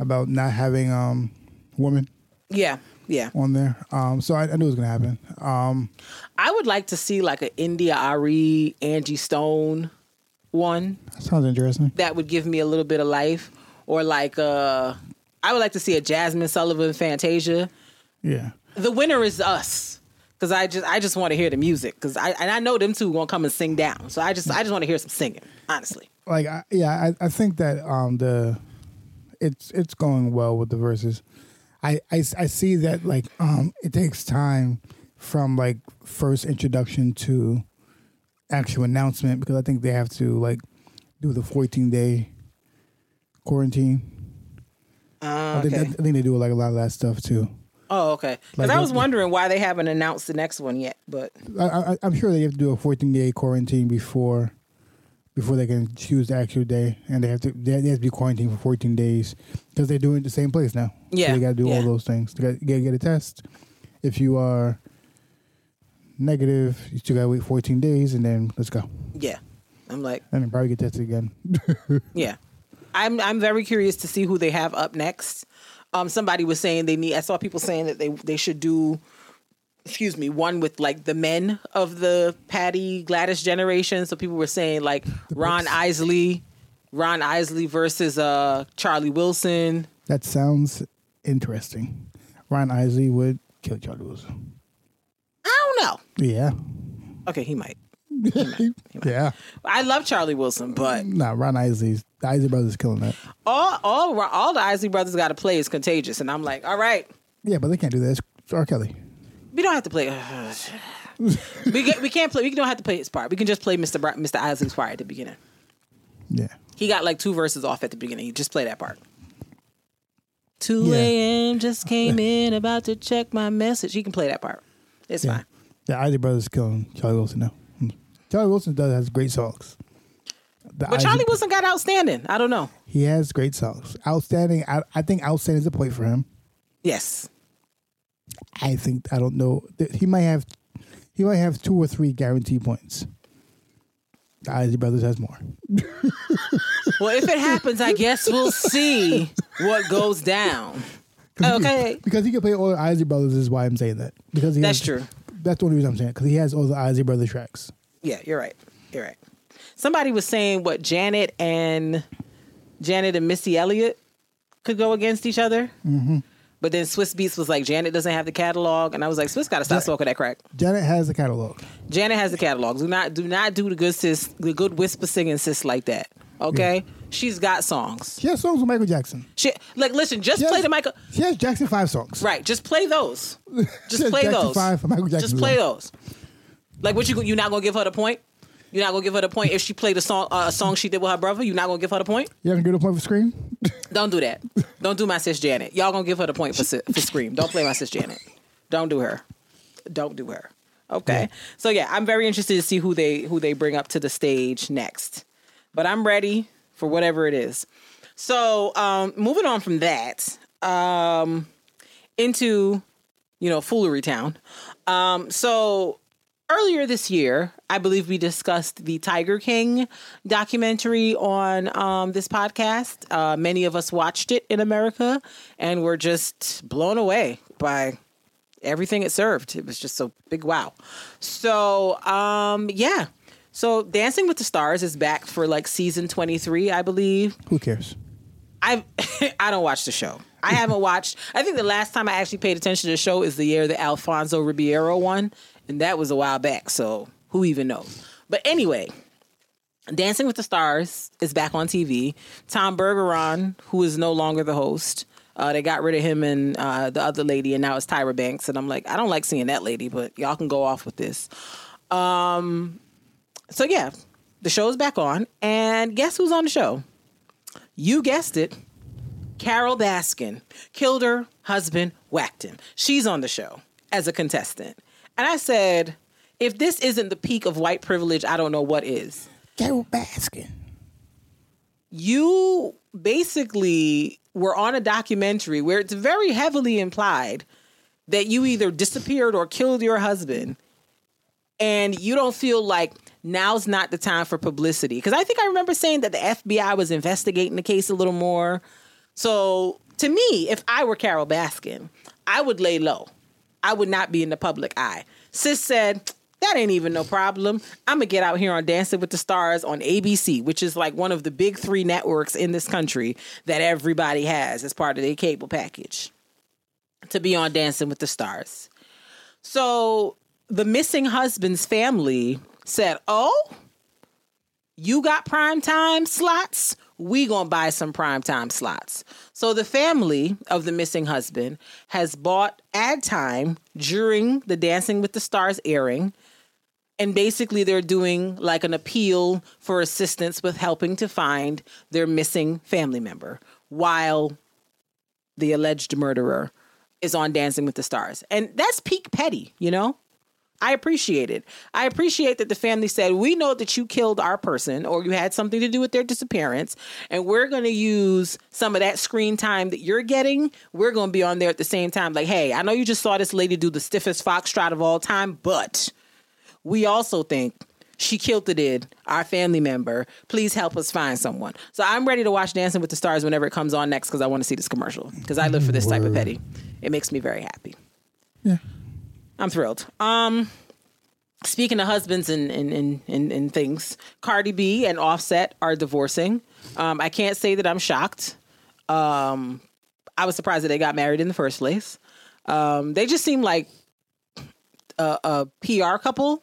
about not having um women Yeah, yeah. on there. Um, so I, I knew it was gonna happen. Um, I would like to see like an India Arie, Angie Stone one that sounds interesting. that would give me a little bit of life, or like uh, I would like to see a Jazmine Sullivan Fantasia. Yeah. the winner is us because I just I just want to hear the music because I and I know them two gonna come and sing down. So I just I just want to hear some singing. Honestly, Like I, yeah, I, I think that um the it's it's going well with the verses. I, I I see that like um it takes time from like first introduction to actual announcement because I think they have to like do the 14 day quarantine. Ah, I, think okay. I think they do like a lot of that stuff too. oh okay. Because Like I was wondering why they haven't announced the next one yet. But I, I, I'm sure they have to do a 14 day quarantine before before they can choose the actual day, and they have to they have to be quarantined for 14 days because they're doing it the same place now. Yeah, so they got to do yeah. all those things. They got to get a test. If you are negative, you still got to wait 14 days, and then let's go, yeah, I'm like and then probably get tested again. yeah. I'm I'm very curious to see who they have up next. Um, somebody was saying they need. I saw people saying that they they should do. Excuse me, one with like the men of the Patti Gladys generation. So people were saying like Ron. Isley, Ron Isley versus uh Charlie Wilson. that sounds interesting. Ron Isley would kill Charlie Wilson. Don't know. Yeah, Okay, he might. yeah. I love Charlie Wilson, but Nah, Ron Isley's the Isley brothers killing that. all all all the Isley brothers got to play is contagious, and I'm like, all right, Yeah, but they can't do that. It's R. Kelly. we don't have to play. we get, we can't play. We don't have to play his part. We can just play Mr. Mr. Isley's part at the beginning. Yeah. He got like two verses off at the beginning. You just play that part. 2 Yeah. a.m. just came in, about to check my message. He can play that part. It's Yeah. fine. The Isley brothers killing Charlie Wilson now. Charlie Wilson does has great songs. The But Charlie Wilson got outstanding. I don't know. he has great songs. Outstanding. I, I think outstanding is a point for him. Yes. I think I don't know. He might have he might have two or three guaranteed points. The Isley brothers has more. Well, if it happens, I guess we'll see what goes down. 'Cause he- Okay. because he can play all the Isley brothers is why I'm saying that. Because he That's has- true. That's the only reason I'm saying because he has all the Isley brother tracks. Yeah, you're right. You're right. Somebody was saying what Janet and Janet and Missy Elliott could go against each other. Mm-hmm. But then Swizz Beatz was like, Janet doesn't have the catalog, and I was like, Swizz got to stop smoking that crack. Janet has the catalog. Janet has the catalog. Do not do not do the good sis, the good whisper singing sis like that. Okay, she's got songs. She has songs with Michael Jackson. She like listen, just has- play the Michael. She has Jackson five songs. Right, just play those. Just play Jackson those. Five for Michael Jackson. Just play those. Like what you you not gonna give her the point? You're not gonna give her the point if she played a song uh, a song she did with her brother. You're not gonna give her the point. You gonna get a point for Scream? Don't do that. Don't do my sis Janet. Y'all gonna give her the point for for Scream. Don't play my sis Janet. Don't do her. Don't do her. Okay. So yeah, I'm very interested to see who they who they bring up to the stage next. But I'm ready for whatever it is. So um, moving on from that um, into you know foolery town. Um, so earlier this year, I believe we discussed the Tiger King documentary on um, this podcast. Uh, many of us watched it in America and were just blown away by everything it served. It was just a big wow. So, um, yeah. So, Dancing with the Stars is back for like season 23, I believe. Who cares? I I don't watch the show. I haven't watched. I think the last time I actually paid attention to the show is the year the Alfonso Ribeiro one, and that was a while back. So who even knows? But anyway, Dancing with the Stars is back on TV. Tom Bergeron, who is no longer the host, uh, they got rid of him and uh, the other lady, and now it's Tyra Banks. And I'm like, I don't like seeing that lady, but y'all can go off with this. Um, so yeah, the show's back on, and guess who's on the show? You guessed it. Carole Baskin killed her husband, whacked him. She's on the show as a contestant. And I said, if this isn't the peak of white privilege, I don't know what is. Carole Baskin. You basically were on a documentary where it's very heavily implied that you either disappeared or killed your husband and you don't feel like now's not the time for publicity because i think i remember saying that the fbi was investigating the case a little more so to me if i were carole baskin i would lay low i would not be in the public eye sis said that ain't even no problem. I'm gonna get out here on Dancing with the Stars on ABC, which is like one of the big three networks in this country that everybody has as part of their cable package to be on Dancing with the Stars. So the missing husband's family said, Oh, you got prime time slots? We gonna buy some prime time slots. So the family of the missing husband has bought ad time during the Dancing with the Stars airing and basically they're doing like an appeal for assistance with helping to find their missing family member while the alleged murderer is on dancing with the stars and that's peak petty you know i appreciate it i appreciate that the family said we know that you killed our person or you had something to do with their disappearance and we're going to use some of that screen time that you're getting we're going to be on there at the same time like hey i know you just saw this lady do the stiffest foxtrot of all time but we also think she killed it in our family member. Please help us find someone. So I'm ready to watch Dancing with the Stars whenever it comes on next because I want to see this commercial because I live for this type of petty. It makes me very happy. Yeah. I'm thrilled. Um, speaking of husbands and and, and, and, and things, Cardi B and Offset are divorcing. Um, I can't say that I'm shocked. Um, I was surprised that they got married in the first place. Um, they just seem like a, a PR couple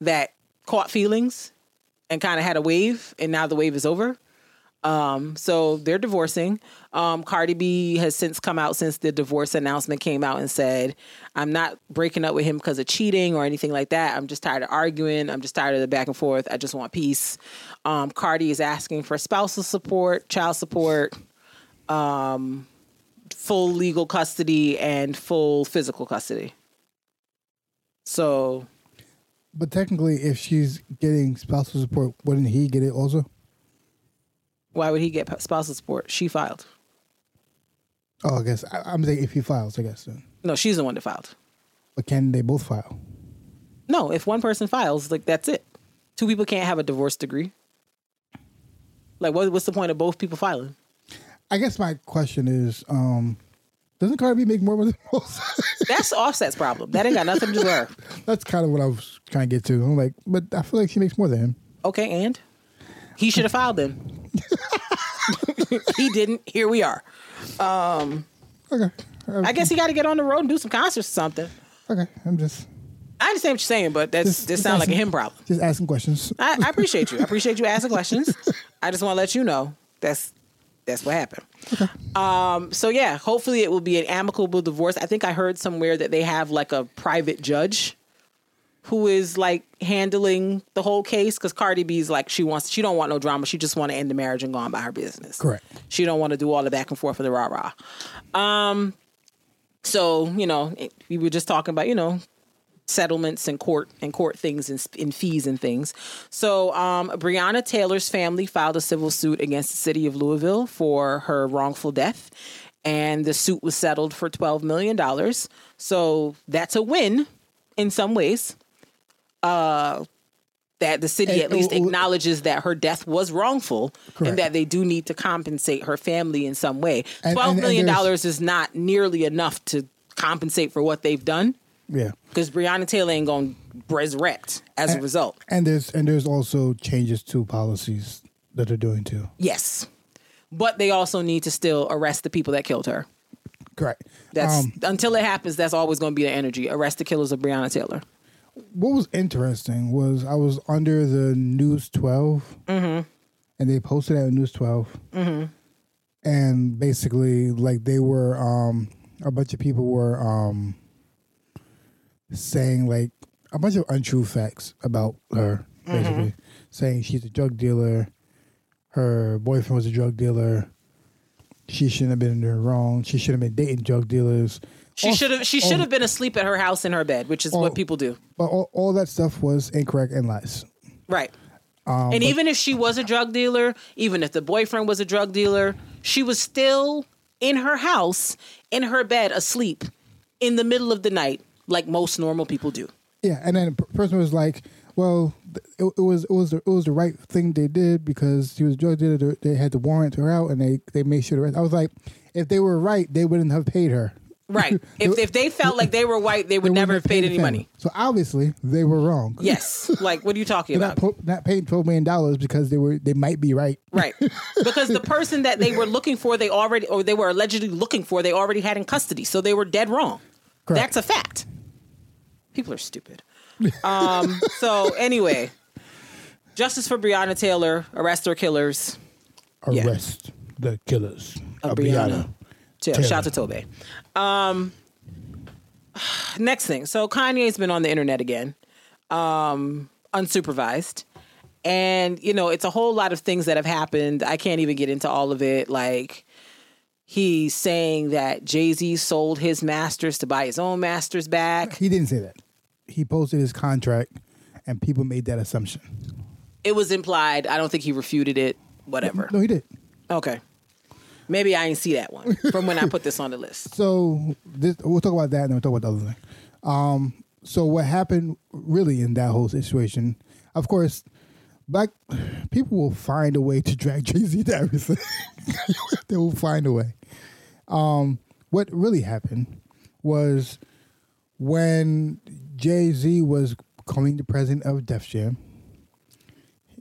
that caught feelings and kind of had a wave, and now the wave is over. Um, so they're divorcing. Um, Cardi B has since come out since the divorce announcement came out and said, I'm not breaking up with him because of cheating or anything like that. I'm just tired of arguing. I'm just tired of the back and forth. I just want peace. Um, Cardi is asking for spousal support, child support, um, full legal custody, and full physical custody. So But technically, if she's getting spousal support, wouldn't he get it also? Why would he get spousal support? She filed. Oh, I guess I, I'm saying if he files, I guess then. No, she's the one that filed. But can they both file? No, if one person files, like that's it. Two people can't have a divorce degree. Like, what, what's the point of both people filing? I guess my question is, um, doesn't Cardi B make more than most? That's Offset's problem. That ain't got nothing to do with her. That's kind of what I was trying to get to. I'm like, but I feel like she makes more than him. Okay, and he should have filed then. he didn't. Here we are. Okay. I guess he got to get on the road and do some concerts or something. Okay. I'm just I understand what you're saying, but that's Just- this sounds like a him problem. just asking questions. I, I appreciate you. I appreciate you asking questions. I just want to let you know that's that's what happened. Um, so yeah, hopefully it will be an amicable divorce. I think I heard somewhere that they have like a private judge who is like handling the whole case because Cardi B's like she wants she don't want no drama. She just want to end the marriage and go on by her business. Correct. She don't want to do all the back and forth for the rah rah. Um, so you know it- we were just talking about you know settlements and court and court things and, and fees and things. So um, Breonna Taylor's family filed a civil suit against the city of Louisville for her wrongful death, and the suit was settled for twelve million dollars. So that's a win in some ways. Uh, that the city And- at least acknowledges that her death was wrongful Correct. and that they do need to compensate her family in some way. And- Twelve and- and million there's- dollars is not nearly enough to compensate for what they've done Yeah. because Breonna Taylor ain't going to resurrect as a result. And there's and there's also changes to policies that they're doing too. Yes. but they also need to still arrest the people that killed her. Correct. That's Um, until it happens. That's always going to be the energy. Arrest the killers of Breonna Taylor. What was interesting was I was under the News 12, Mm-hmm. and they posted that on News 12, and basically, like they were, um, a bunch of people were um, saying like a bunch of untrue facts about her, basically saying she's a drug dealer, her boyfriend was a drug dealer. She shouldn't have been in there wrong. She should have been dating drug dealers. She should have. She should have been asleep at her house in her bed, which is all- what people do. But all, all that stuff was incorrect and lies. Right. Um, and but- even if she was a drug dealer, even if the boyfriend was a drug dealer, she was still in her house, in her bed, asleep, in the middle of the night, like most normal people do. Yeah, and then the person was like, "Well, it, it was it was the, it was the right thing they did because she was a drug dealer. They- They had to warrant her out, and they they made sure the rest." I was like, "If they were right, they wouldn't have paid her. Right. If if they felt like they were white, they would They never have paid the any money. So obviously, they were wrong. Yes. Like, what are you talking about? not po- not paying twelve million dollars because they were they might be right. Right. Because the person that they were looking for, they already, or they were allegedly looking for, they already had in custody. So they were dead wrong. Correct. That's a fact. People are stupid. Um, so anyway, justice for Breonna Taylor, arrest her killers Yeah. Arrest the killers of of Breonna. Breonna. Taylor. Taylor. Shout out to Tobe. Um, next thing. So Kanye's been on the internet again, um, unsupervised. And, you know, it's a whole lot of things that have happened. I can't even get into all of it. Like, he's saying that Jay Z sold his masters to buy his own masters back. He didn't say that. He posted his contract, and people made that assumption. It was implied. I don't think he refuted it. Whatever. No, he did. Okay. Maybe I didn't see that one from when I put this on the list. So this, we'll talk about that, and then we'll talk about the other thing. Um, so what happened really in that whole situation? Of course, black people will find a way to drag Jay Z to everything. they will find a way. Um, what really happened was when Jay Z was becoming the president of Def Jam,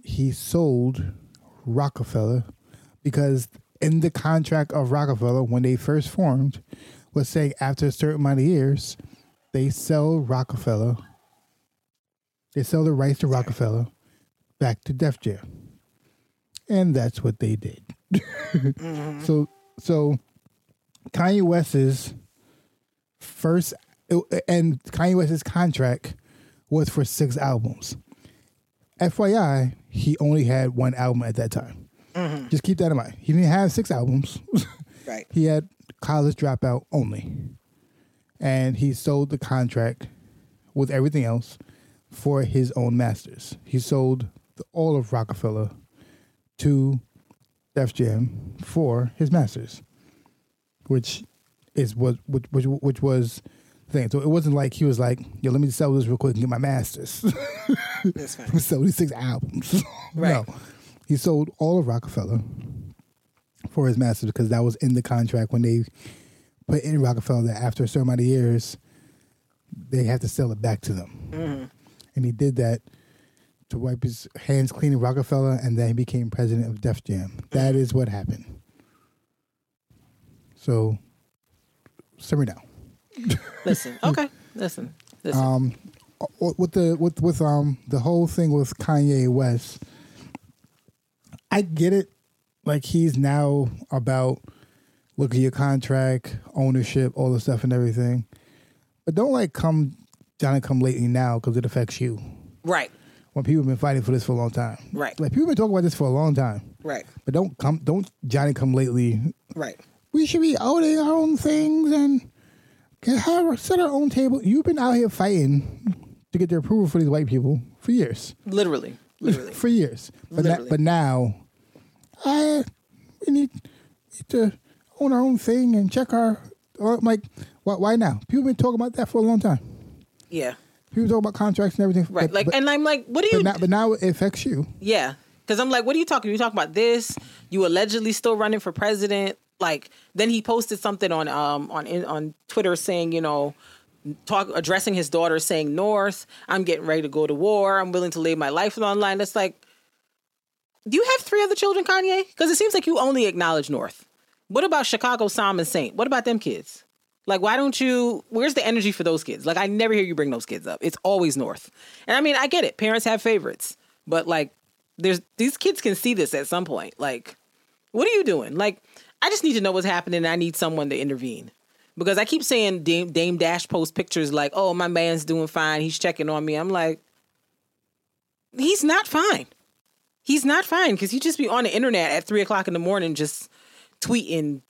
he sold Roc-A-Fella because in the contract of Roc-A-Fella when they first formed was saying after a certain amount of years they sell Roc-A-Fella they sell the rights to Roc-A-Fella back to Def Jam. And that's what they did. Mm-hmm. So so Kanye West's first and Kanye West's contract was for six albums. FYI, he only had one album at that time. Mm-hmm. Just keep that in mind. He didn't have six albums. Right. he had college dropout only. And he sold the contract with everything else for his own masters. He sold the, all of Roc-A-Fella to Def Jam for his masters, which is what which which, which was the thing. So it wasn't like he was like, "Yo, let me sell this real quick and get my masters." That's fine. He sold these six albums. Right. No, he sold all of Roc-A-Fella for his masters because that was in the contract when they put in Roc-A-Fella that after a certain amount of years they have to sell it back to them, and he did that to wipe his hands clean of Roc-A-Fella, and then he became president of Def Jam. That is what happened. So, simmer down. Listen. Okay. Listen. Listen. um with the with with um the whole thing with Kanye West I get it like he's now about look at your contract ownership all the stuff and everything but don't like come Johnny come lately now because it affects you right. when people have been fighting for this for a long time Right. like people have been talking about this for a long time Right. but don't come don't Johnny come lately Right. we should be owning our own things and can have set our own table. You've been out here fighting to get their approval for these white people for years, Literally. Literally. for years. But na- but now, I we need, need to own our own thing and check our. Or I'm like, why, why now? People been talking about that for a long time. Yeah. People talk about contracts and everything. Right. but, Like, but, and I'm like, what do but you? now, but now it affects you. Yeah. Because I'm like, what are you talking? You talking about this? You allegedly still running for president? Like, then he posted something on um on on Twitter saying, you know, talk addressing his daughter, saying, "North, I'm getting ready to go to war. I'm willing to lay my life on the line." That's like, Do you have three other children, Kanye? Because it seems like you only acknowledge North. What about Chicago, and Saint? What about them kids? Like, why don't you? Where's the energy for those kids? Like, I never hear you bring those kids up. It's always North. And I mean, I get it. Parents have favorites, but like, there's these kids can see this at some point. Like, what are you doing? Like, I just need to know what's happening. I need someone to intervene because I keep saying Dame, Dame Dash post pictures like, "Oh, my man's doing fine. He's checking on me." I'm like, he's not fine. He's not fine because he just be on the internet at three o'clock in the morning just tweeting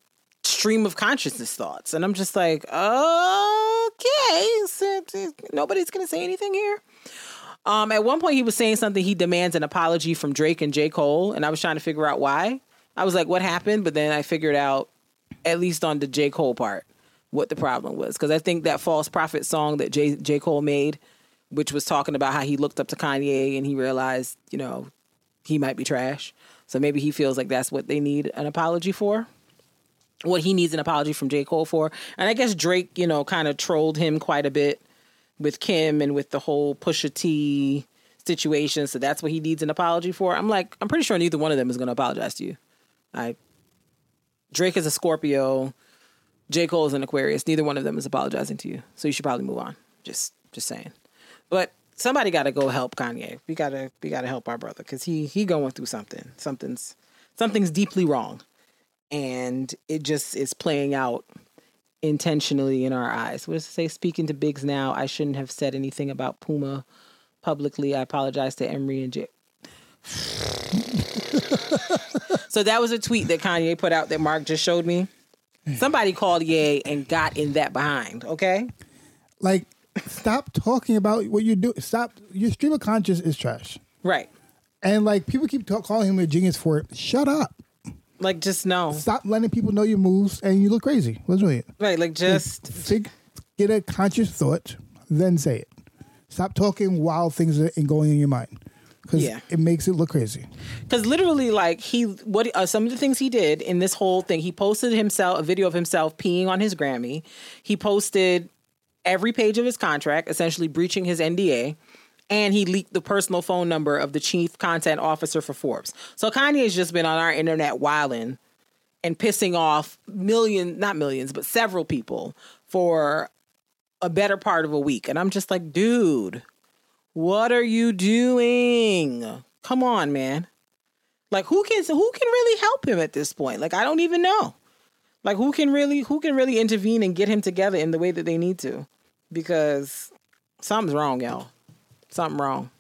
stream of consciousness thoughts, and I'm just like, okay, nobody's gonna say anything here. Um, at one point, he was saying something. He demands an apology from Drake and J. Cole, and I was trying to figure out why. I was like, what happened? But then I figured out, at least on the J. Cole part, what the problem was. Because I think that false prophet song that J. J. Cole made, which was talking about how he looked up to Kanye and he realized, you know, he might be trash. So maybe he feels like that's what they need an apology for. What he needs an apology from J. Cole for. And I guess Drake, you know, kind of trolled him quite a bit with Kim and with the whole Pusha T situation. So that's what he needs an apology for. I'm like, I'm pretty sure neither one of them is going to apologize to you. I Drake is a Scorpio. J. Cole is an Aquarius. Neither one of them is apologizing to you. So you should probably move on. Just just saying. But somebody got to go help Kanye. We got to we got to help our brother cuz he he going through something. Something's something's deeply wrong. And it just is playing out intentionally in our eyes. What does it say? Speaking to Biggs now, I shouldn't have said anything about Puma publicly. I apologize to Emory and J. so that was a tweet that Kanye put out that Mark just showed me. Somebody called Ye and got in that behind, okay? Like, stop talking about what you do. Stop. Your stream of conscious is trash. Right. And like, people keep talk, calling him a genius for it. Shut up. Like, just know. Stop letting people know your moves and you look crazy. What's with it? Right. Like, just. Think, get a conscious thought, then say it. Stop talking while things are going in your mind because Yeah. it makes it look crazy. Because literally, like he, what uh, some of the things he did in this whole thing, he posted himself a video of himself peeing on his Grammy. He posted every page of his contract, essentially breaching his NDA, and he leaked the personal phone number of the chief content officer for Forbes. So Kanye's just been on our internet wilding and pissing off million, not millions, but several people for a better part of a week. And I'm just like, dude, what are you doing? Come on, man. Like who can who can really help him at this point? Like I don't even know. Like who can really who can really intervene and get him together in the way that they need to? Because something's wrong, y'all. Something wrong.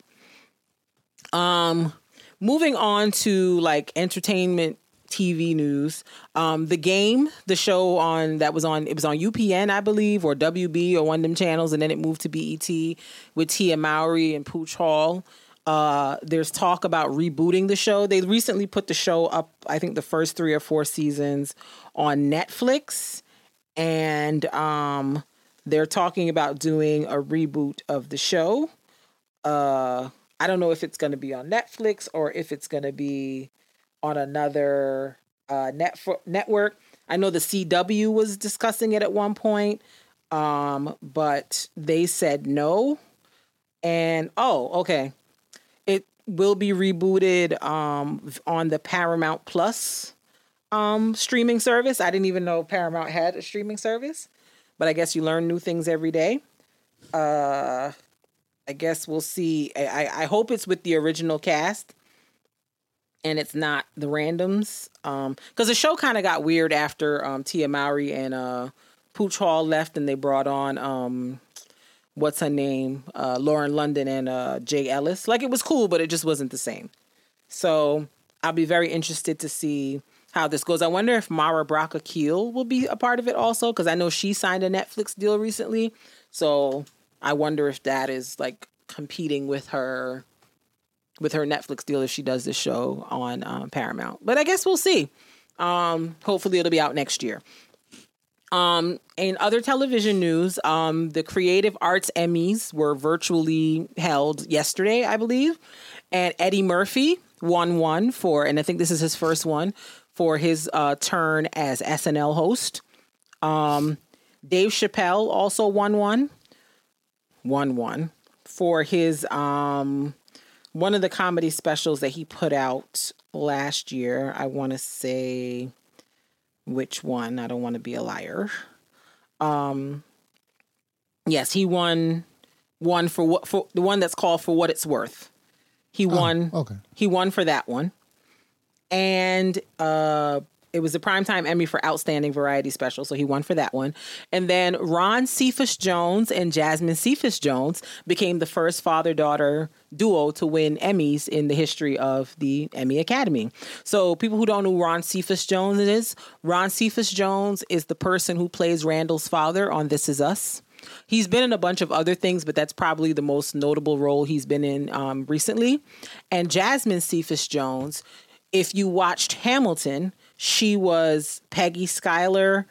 Um moving on to like entertainment TV news. Um the game, the show on that was on it was on UPN, I believe, or WB or one of them channels, and then it moved to BET with Tia Mowry and Pooch Hall. Uh, there's talk about rebooting the show. They recently put the show up, I think the first three or four seasons on Netflix, and um, they're talking about doing a reboot of the show. Uh, I don't know if it's going to be on Netflix or if it's going to be on another uh, net network. I know the CW was discussing it at one point, um, but they said no. And oh, okay it will be rebooted um, on the Paramount Plus um, streaming service. I didn't even know Paramount had a streaming service, but I guess you learn new things every day. Uh, I guess we'll see. I, I hope it's with the original cast and it's not the randoms. Um, because the show kind of got weird after um, Tia Mowry and uh, Pooch Hall left, and they brought on um, what's her name, uh, Lauren London and uh, Jay Ellis. Like it was cool, but it just wasn't the same. So I'll be very interested to see how this goes. I wonder if Mara Brock Akil will be a part of it also, because I know she signed a Netflix deal recently. So I wonder if that is like competing with her with her Netflix deal if she does this show on um, Paramount. But I guess we'll see. Um, hopefully it'll be out next year. Um, in other television news, um, the Creative Arts Emmys were virtually held yesterday, I believe, and Eddie Murphy won one for, and I think this is his first one for his uh, turn as SNL host. Um, Dave Chappelle also won one, won one for his um, one of the comedy specials that he put out last year. I want to say which one. I don't want to be a liar. Um, yes, he won one for what for the one that's called for what it's worth. He won. okay. He won for that one, and uh, it was a primetime Emmy for Outstanding Variety Special, so he won for that one. And then Ron Cephas Jones and Jasmine Cephas Jones became the first father daughter duo to win Emmys in the history of the Emmy Academy. So, people who don't know Ron Cephas Jones is, Ron Cephas Jones is the person who plays Randall's father on This Is Us. He's been in a bunch of other things, but that's probably the most notable role he's been in um, recently. And Jasmine Cephas Jones, if you watched Hamilton, she was Peggy Schuyler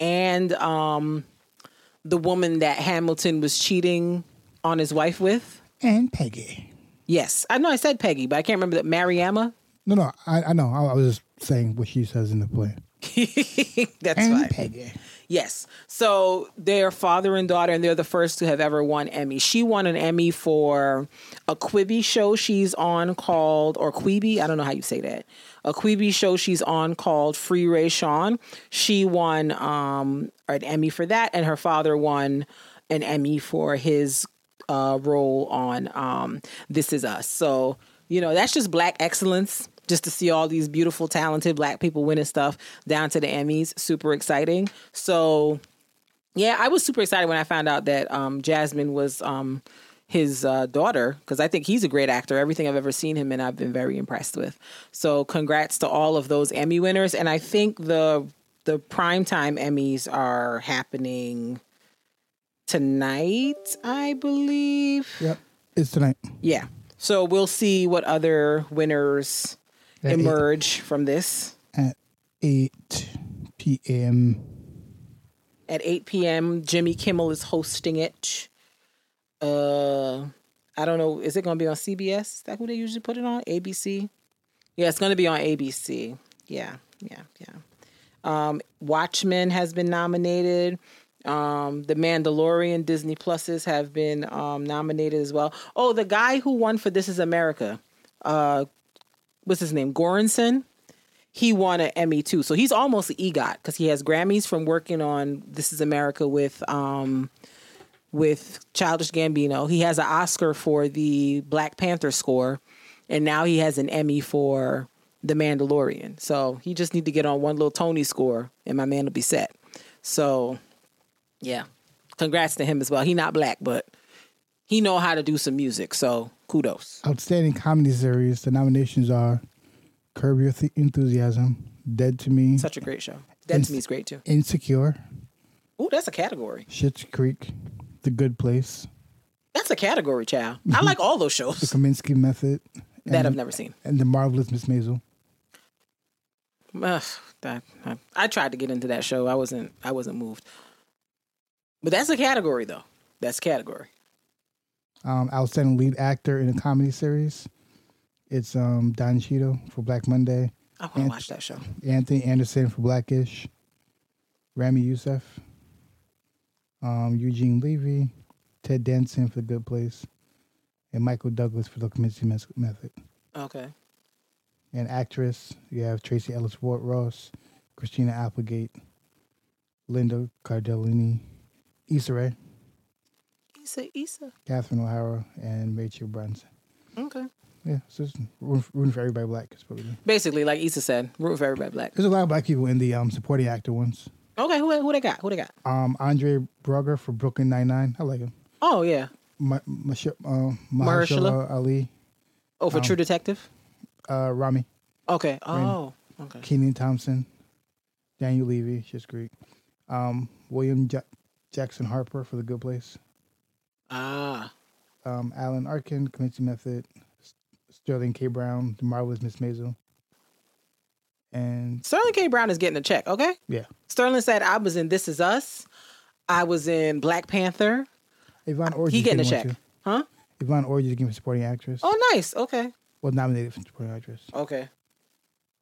and um, the woman that Hamilton was cheating on his wife with. And Peggy. Yes, I know I said Peggy, but I can't remember that. Mariama. No, no, I, I know. I, I was just saying what she says in the play. That's and fine. Peggy. Yes. So they're father and daughter, and they're the first to have ever won Emmy. She won an Emmy for a Quibi show she's on called, or Quibi, I don't know how you say that. A Quibi show she's on called Free Rayshawn. She won um, an Emmy for that, and her father won an Emmy for his uh, role on um, This Is Us. So, you know, that's just black excellence. Just to see all these beautiful, talented black people winning stuff down to the Emmys, super exciting. So, yeah, I was super excited when I found out that um, Jasmine was um, his uh, daughter because I think he's a great actor. Everything I've ever seen him in, I've been very impressed with. So, congrats to all of those Emmy winners. And I think the the primetime Emmys are happening tonight, I believe. Yep. It's tonight. Yeah. So we'll see what other winners At eight. emerge from this. At 8 p.m. At 8 p.m., Jimmy Kimmel is hosting it. Uh, I don't know. Is it going to be on CBS? Is that who they usually put it on? ABC? Yeah, it's going to be on ABC. Yeah, yeah, yeah. Um, Watchmen has been nominated. Um, the Mandalorian Disney Pluses have been um, nominated as well. Oh, the guy who won for This Is America, uh, what's his name? Göransson. He won an Emmy too, so he's almost an EGOT because he has Grammys from working on This Is America with um, with Childish Gambino. He has an Oscar for the Black Panther score, and now he has an Emmy for The Mandalorian. So he just need to get on one little Tony score, and my man will be set. So, yeah, congrats to him as well. He not black, but he know how to do some music. So kudos. Outstanding comedy series. The nominations are Curb Your Th- Enthusiasm, Dead to Me, Such a great show. That to me is great too. Insecure, Ooh, that's a category. Schitt's Creek, The Good Place, That's a category, child. I like all those shows. The Kominsky Method, that I've never seen. and The Marvelous Miss Maisel. Ugh, that, I, I tried to get into that show. I wasn't. I wasn't moved. But that's a category, though. That's a category. Um, outstanding lead actor in a comedy series. It's um, Don Cheadle for Black Monday, I want to watch that show. Anthony Anderson for Blackish, Ramy Youssef, um, Eugene Levy, Ted Danson for The Good Place, and Michael Douglas for The Kominsky Method. Okay. And actress, you have Tracee Ellis Ward Ross, Christina Applegate, Linda Cardellini, Issa Rae, Issa, Issa. Catherine O'Hara, and Rachel Brunson. Okay. Yeah, so it's rooting, rooting for everybody black. Is what we do. Basically, like Issa said, root for everybody black. There's a lot of black people in the um, supporting actor ones. Okay, who who they got? Who they got? Um, Andre Braugher for Brooklyn Nine Nine. I like him. Oh yeah. Ma- Mash- uh, Mahershala? Ali, Oh, for True Detective. uh, Rami, Okay. Oh. Okay. Kenan Thompson, Daniel Levy, Schitt's great. um, William ja- Jackson Harper for The Good Place, Ah. um, Alan Arkin, Kominsky Method, Sterling K. Brown, The Marvelous Miss Maisel, and Sterling K. Brown is getting a check. Okay. yeah, Sterling said, "I was in This Is Us. I was in Black Panther. Yvonne Orji. He getting a check, too. huh? Yvonne Orji is getting supporting actress. Oh, nice. Okay. Was nominated for supporting actress. Okay.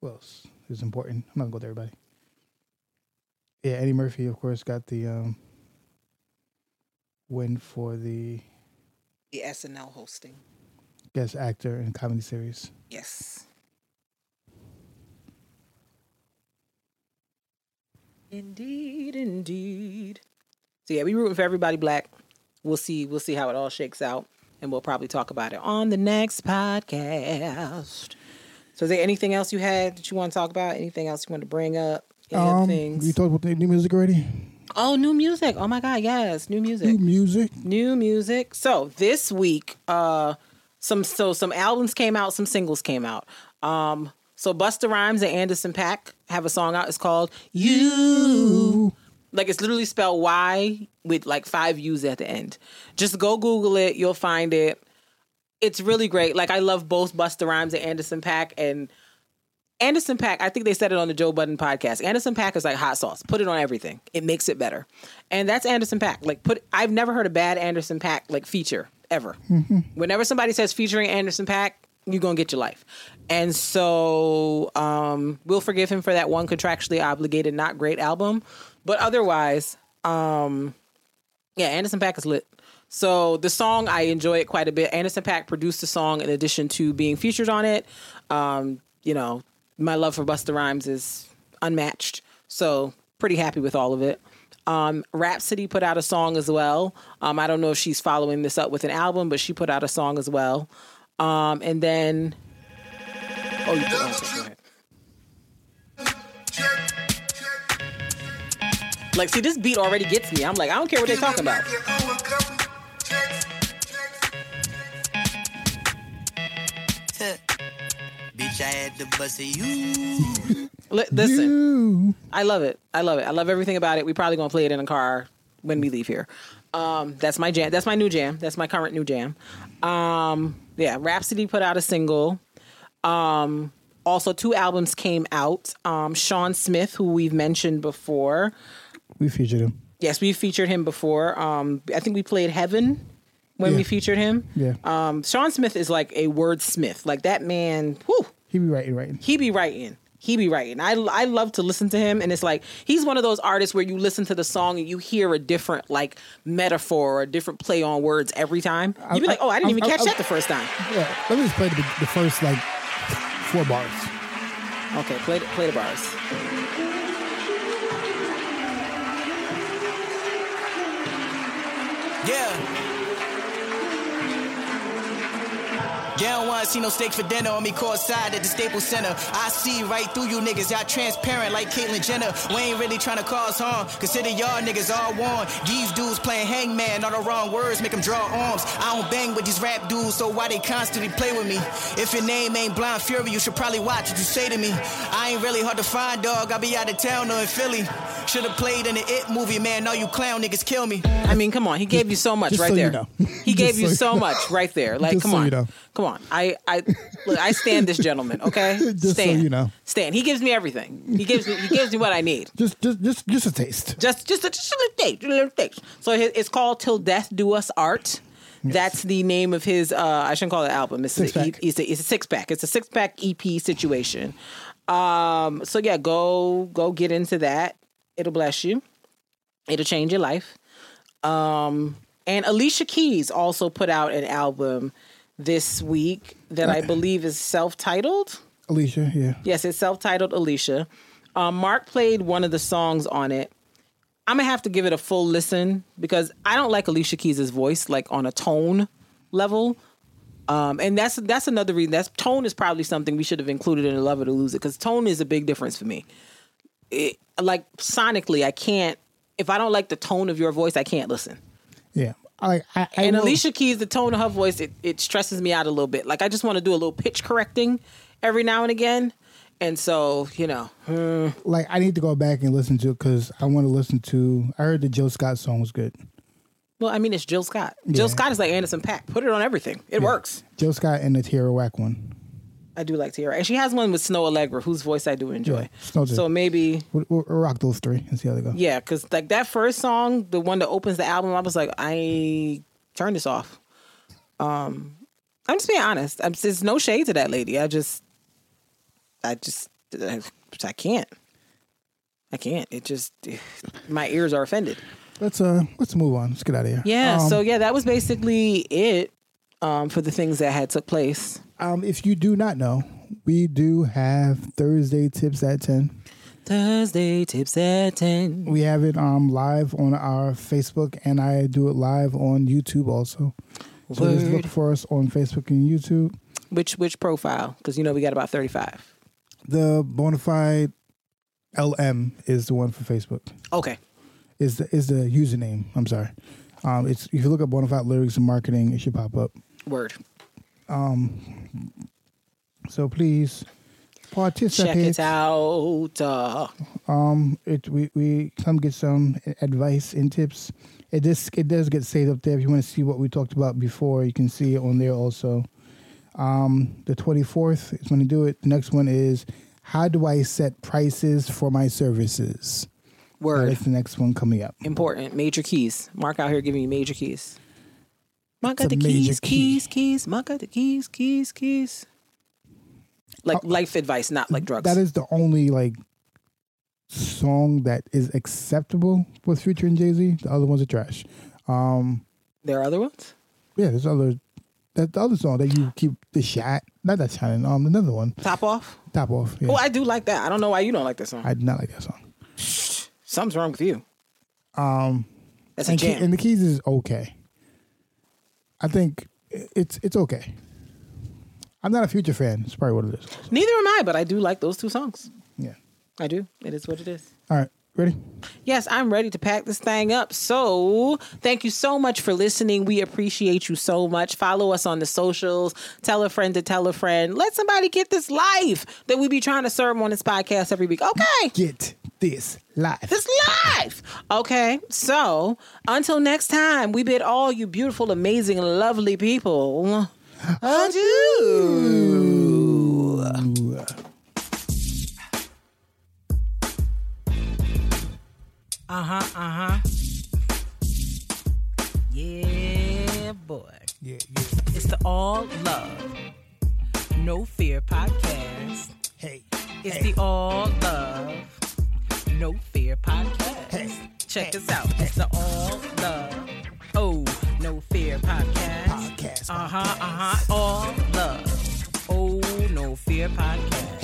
Who else is important? I'm not gonna go to everybody. Yeah, Eddie Murphy, of course, got the um, went for the the SNL hosting guest actor in comedy series. Yes. Indeed, indeed. So yeah, we rooting for everybody black. We'll see. We'll see how it all shakes out, and we'll probably talk about it on the next podcast. So, is there anything else you had that you want to talk about? Anything else you want to bring up? Um, you talked about the new music already oh, new music. Oh my God, yes, new music. New music. new music. So this week, uh, some so some albums came out, some singles came out. Um, so Busta Rhymes and Anderson .Paak have a song out. It's called You. Like it's literally spelled Y with like five U's at the end. Just go Google it, you'll find it. It's really great. Like I love both Busta Rhymes and Anderson .Paak and Anderson .Paak, I think they said it on the Joe Budden podcast. Anderson .Paak is like hot sauce. Put it on everything. It makes it better. And that's Anderson .Paak. Like put I've never heard a bad Anderson .Paak like feature ever. Whenever somebody says featuring Anderson .Paak, you're gonna get your life. And so um we'll forgive him for that one contractually obligated, not great album. But otherwise, um yeah, Anderson .Paak is lit. So the song I enjoy it quite a bit. Anderson .Paak produced the song in addition to being featured on it. Um, you know, my love for Busta Rhymes is unmatched. So pretty happy with all of it. Um, Rapsody put out a song as well. Um, I don't know if she's following this up with an album, but she put out a song as well. Um, and then, oh, you okay, go ahead. Like, see, this beat already gets me. I'm like, I don't care what they're talking about. Bitch, I had to bust a you. Listen, You. I love it. I love it. I love everything about it. We probably gonna play it in a car when we leave here. Um, that's my jam. That's my new jam. That's my current new jam. Um, yeah, Rapsody put out a single. Um, also, two albums came out. Um, Sean Smith, who we've mentioned before. We featured him. Yes, we featured him before. Um, I think we played Heaven when Yeah. we featured him. Yeah. Um, Sean Smith is like a wordsmith. Like that man. Whew, He be writing, writing. he be writing. He be writing. I I love to listen to him, and it's like he's one of those artists where you listen to the song and you hear a different like metaphor or a different play on words every time. You be I- like, oh, I didn't I- even I- catch I- that the first time. Yeah. Let me just play the, the first like four bars. Okay, play the, play the bars. Yeah. Yeah, I see no steak for dinner on me courtside at the Staples Center. I see right through you niggas, y'all transparent like Caitlyn Jenner. We ain't really trying to cause harm. Consider y'all niggas all warned. These dudes playing hangman, all the wrong words make them draw arms. I don't bang with these rap dudes, so why they constantly play with me? If your name ain't Blind Fury, you should probably watch what you say to me. I ain't really hard to find, dog. I be out of town or in Philly. Should've played in the It movie, man. All you clown niggas kill me. I mean, come on, he gave you so much just right so you there. know. He Just gave so you you so know. much right there. Like, Just come so on, you know. come on. I I look, I stand this gentleman. Okay, Just so stand. you know. stand. He gives me everything. He gives me he gives me what I need. Just, just, just, just a taste. Just, just a, just a little taste, a little taste. So it's called "Till Death Do Us Art." That's the name of his. Uh, I shouldn't call it album. It's a, it's a, it's a six pack. It's a six pack EP situation. Um, so yeah, go go get into that. It'll bless you. It'll change your life. Um, and Alicia Keys also put out an album this week that I believe is self titled. Alicia, yeah. Yes, it's self-titled Alicia. Um, Mark played one of the songs on it. I'm gonna have to give it a full listen because I don't like Alicia Keys' voice, like on a tone level. Um, and that's that's another reason. That's tone is probably something we should have included in Love It or Lose It because tone is a big difference for me. It, like sonically, I can't. If I don't like the tone of your voice, I can't listen. Yeah. I, I, I And will- Alicia Keys, the tone of her voice, it, it stresses me out a little bit. Like I just want to do a little pitch correcting every now and again. And so, you know, hmm. like I need to go back and listen to it because I want to listen to. I heard the Jill Scott song was good. well, I mean, it's Jill Scott. Jill Scott is like Anderson .Paak. Put it on everything. It works. Jill Scott and the Tierra Whack one. I do like Tierra. And she has one with Snoh Aalegra, whose voice I do enjoy. Yeah, so maybe, We'll, we'll rock those three and see how they go. yeah, because like that first song, the one that opens the album, I was like, I turn this off. Um, I'm just being honest. I'm, there's no shade to that lady. I just, I just, I, I can't. I can't. It just, my ears are offended. Let's uh let's move on. Let's get out of here. Yeah. Um, so yeah, that was basically it um, for the things that had took place. Um, if you do not know, we do have Thursday tips at ten. Thursday tips at 10. We have it um live on our Facebook, and I do it live on YouTube also. So just look for us on Facebook and YouTube. Which which profile? Because you know we got about 35. The Bonafide LM is the one for Facebook. Okay. Is the is the username? I'm sorry. Um, it's if you look up Bonafide lyrics and marketing, it should pop up. Word. So please participate. Check it out. Uh, Um, it we we come get some advice and tips. It just it does get saved up there. If you want to see what we talked about before, you can see it on there also. Um, the twenty fourth is when you do it. The next one is how do I set prices for my services? That word. is the next one coming up. Important. Major keys. Mark out here giving you major keys. Mark got the keys, key. keys, keys. Mark got the keys, keys, keys. Like life advice, not like drugs. That is the only like song that is acceptable with Future and Jay Z. The other ones are trash. Um, there are other ones? yeah, there's other that the other song that you keep the shot. Not that shining. Um, another one. Top off? Top off. Yeah. Oh, I do like that. I don't know why you don't like that song. I do not like that song. Something's wrong with you. Um, That's a and, Key- and the keys is okay. I think it's it's okay. I'm not a future fan. It's probably what it is. Neither am I, but I do like those two songs. Yeah. I do. It is what it is. All right. Ready? Yes, I'm ready to pack this thing up. So, thank you so much for listening. We appreciate you so much. Follow us on the socials. Tell a friend to tell a friend. Let somebody get this life that we be trying to serve on this podcast every week. Okay. Get this live. This live. Okay. So, until next time, we bid all you beautiful, amazing, lovely people adieu. Uh huh. Uh huh. Yeah, boy. Yeah, yeah. It's the All Love, No Fear podcast. Hey. It's hey. the All Love, No Fear podcast. Check us out. It's the All Love, Oh, No Fear podcast. Podcast, Uh huh. Uh huh. All Love, Oh, No Fear podcast.